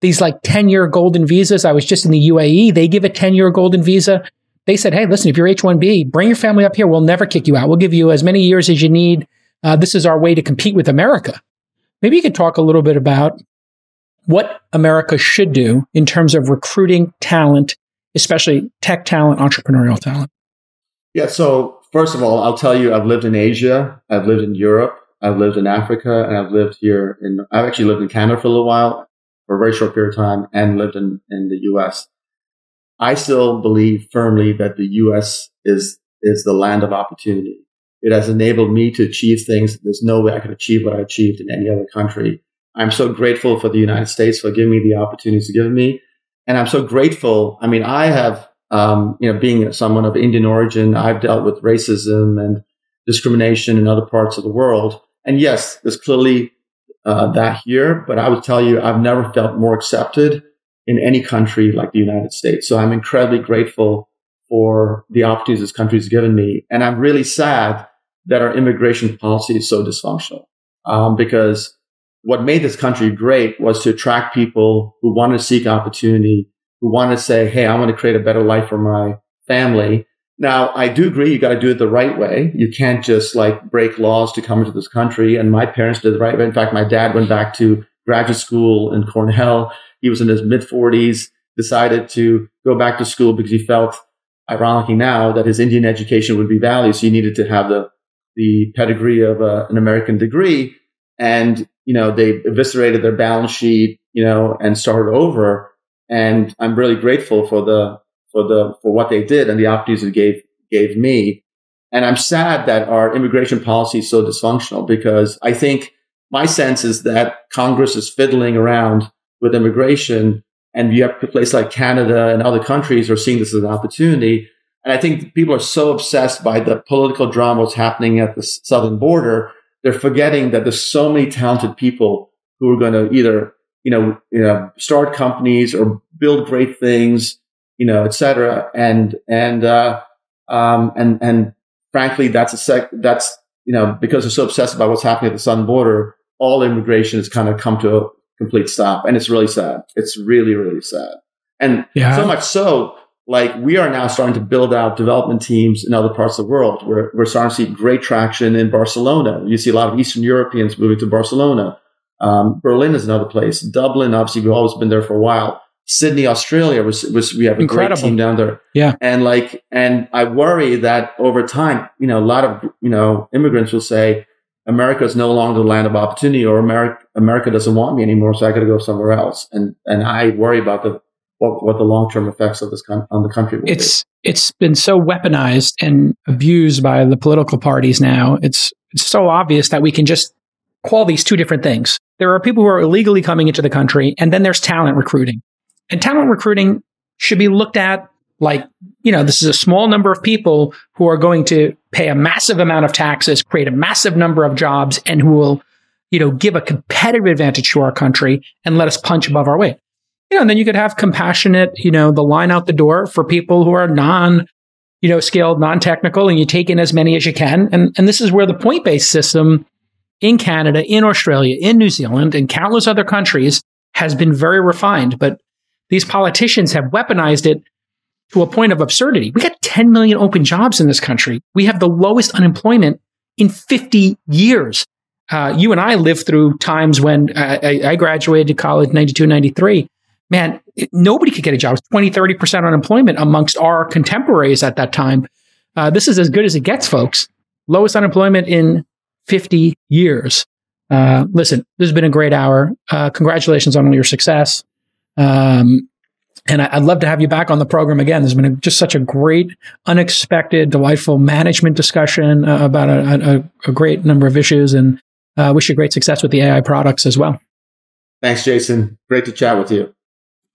these like 10 year golden visas. I was just in the UAE. They give a 10 year golden visa. They said, Hey, listen, if you're H1B, bring your family up here. We'll never kick you out. We'll give you as many years as you need. Uh, this is our way to compete with America. Maybe you could talk a little bit about what America should do in terms of recruiting talent, especially tech talent, entrepreneurial talent. Yeah. So first of all, I'll tell you, I've lived in Asia. I've lived in Europe. I've lived in Africa and I've lived here in, I've actually lived in Canada for a little while for a very short period of time and lived in, in the US. I still believe firmly that the US is, is the land of opportunity. It has enabled me to achieve things. There's no way I could achieve what I achieved in any other country. I'm so grateful for the United States for giving me the opportunities to give me. And I'm so grateful. I mean, I have, um, you know, being someone of Indian origin, I've dealt with racism and discrimination in other parts of the world. And yes, there's clearly uh, that here, but I would tell you, I've never felt more accepted in any country like the United States. So I'm incredibly grateful for the opportunities this country has given me. And I'm really sad that our immigration policy is so dysfunctional. Um, because what made this country great was to attract people who want to seek opportunity, who want to say, Hey, I want to create a better life for my family. Now, I do agree you got to do it the right way. You can't just like break laws to come into this country. And my parents did the right way. In fact, my dad went back to graduate school in Cornell. He was in his mid 40s, decided to go back to school because he felt, ironically now, that his Indian education would be valued. So he needed to have the, the pedigree of a, an American degree. And, you know, they eviscerated their balance sheet, you know, and started over. And I'm really grateful for the, for the, for what they did and the opportunities it gave, gave me. And I'm sad that our immigration policy is so dysfunctional because I think my sense is that Congress is fiddling around with immigration and you have places like Canada and other countries are seeing this as an opportunity. And I think people are so obsessed by the political drama that's happening at the southern border, they're forgetting that there's so many talented people who are going to either, you know, you know, start companies or build great things, you know, et cetera. And, and, uh, um, and, and frankly, that's a sec, that's, you know, because they're so obsessed about what's happening at the southern border, all immigration has kind of come to a complete stop. And it's really sad. It's really, really sad. And yeah. so much so, like we are now starting to build out development teams in other parts of the world. We're, we're starting to see great traction in Barcelona. You see a lot of Eastern Europeans moving to Barcelona. Um, Berlin is another place. Dublin, obviously, we've always been there for a while. Sydney, Australia was, was we have a Incredible. great team down there. Yeah. And like, and I worry that over time, you know, a lot of, you know, immigrants will say, America is no longer the land of opportunity or America, America doesn't want me anymore. So I got to go somewhere else. And, and I worry about the, what, what the long-term effects of this con- on the country will it's, be. It's been so weaponized and abused by the political parties now. It's, it's so obvious that we can just call these two different things. There are people who are illegally coming into the country and then there's talent recruiting. And talent recruiting should be looked at like, you know, this is a small number of people who are going to pay a massive amount of taxes, create a massive number of jobs, and who will, you know, give a competitive advantage to our country and let us punch above our weight. You know, and then you could have compassionate, you know, the line out the door for people who are non, you know, skilled, non-technical, and you take in as many as you can. And and this is where the point-based system in Canada, in Australia, in New Zealand, and countless other countries has been very refined. But these politicians have weaponized it to a point of absurdity. We got 10 million open jobs in this country. We have the lowest unemployment in 50 years. Uh, you and I lived through times when uh, I, I, graduated college 92, 93. Man, it, nobody could get a job. 20, 30% unemployment amongst our contemporaries at that time. Uh, this is as good as it gets, folks. Lowest unemployment in 50 years. Uh, listen, this has been a great hour. Uh, congratulations on all your success. Um, and I'd love to have you back on the program again. There's been a, just such a great, unexpected, delightful management discussion uh, about a, a, a, great number of issues, and uh, wish you great success with the AI products as well. Thanks, Jason. Great to chat with you.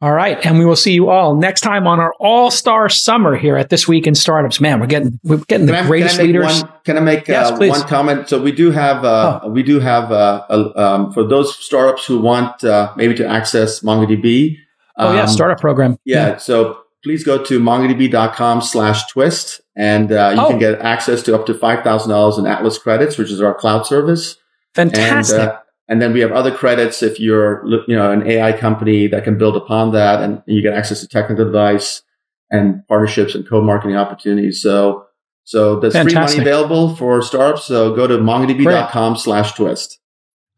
All right, and we will see you all next time on our All Star Summer here at This Week in Startups. Man, we're getting we're getting can the I, greatest can leaders. One, can I make yes, uh, one comment? So we do have uh, oh. we do have uh, um, for those startups who want uh, maybe to access MongoDB. Oh yeah, um, startup program. Yeah, yeah, So please go to mongodb.com slash twist and uh, you oh. can get access to up to $5,000 in Atlas credits, which is our cloud service. Fantastic. And, uh, and then we have other credits if you're, you know, an AI company that can build upon that and you get access to technical advice and partnerships and co-marketing opportunities. So, so there's Fantastic. free money available for startups. So go to mongodb.com slash twist.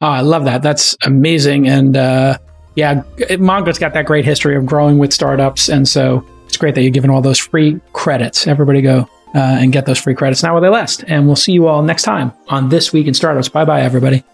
Oh, I love that. That's amazing. And, uh, yeah, Mongo's got that great history of growing with startups. And so it's great that you're giving all those free credits. Everybody go uh, and get those free credits now while they last. And we'll see you all next time on This Week in Startups. Bye bye, everybody.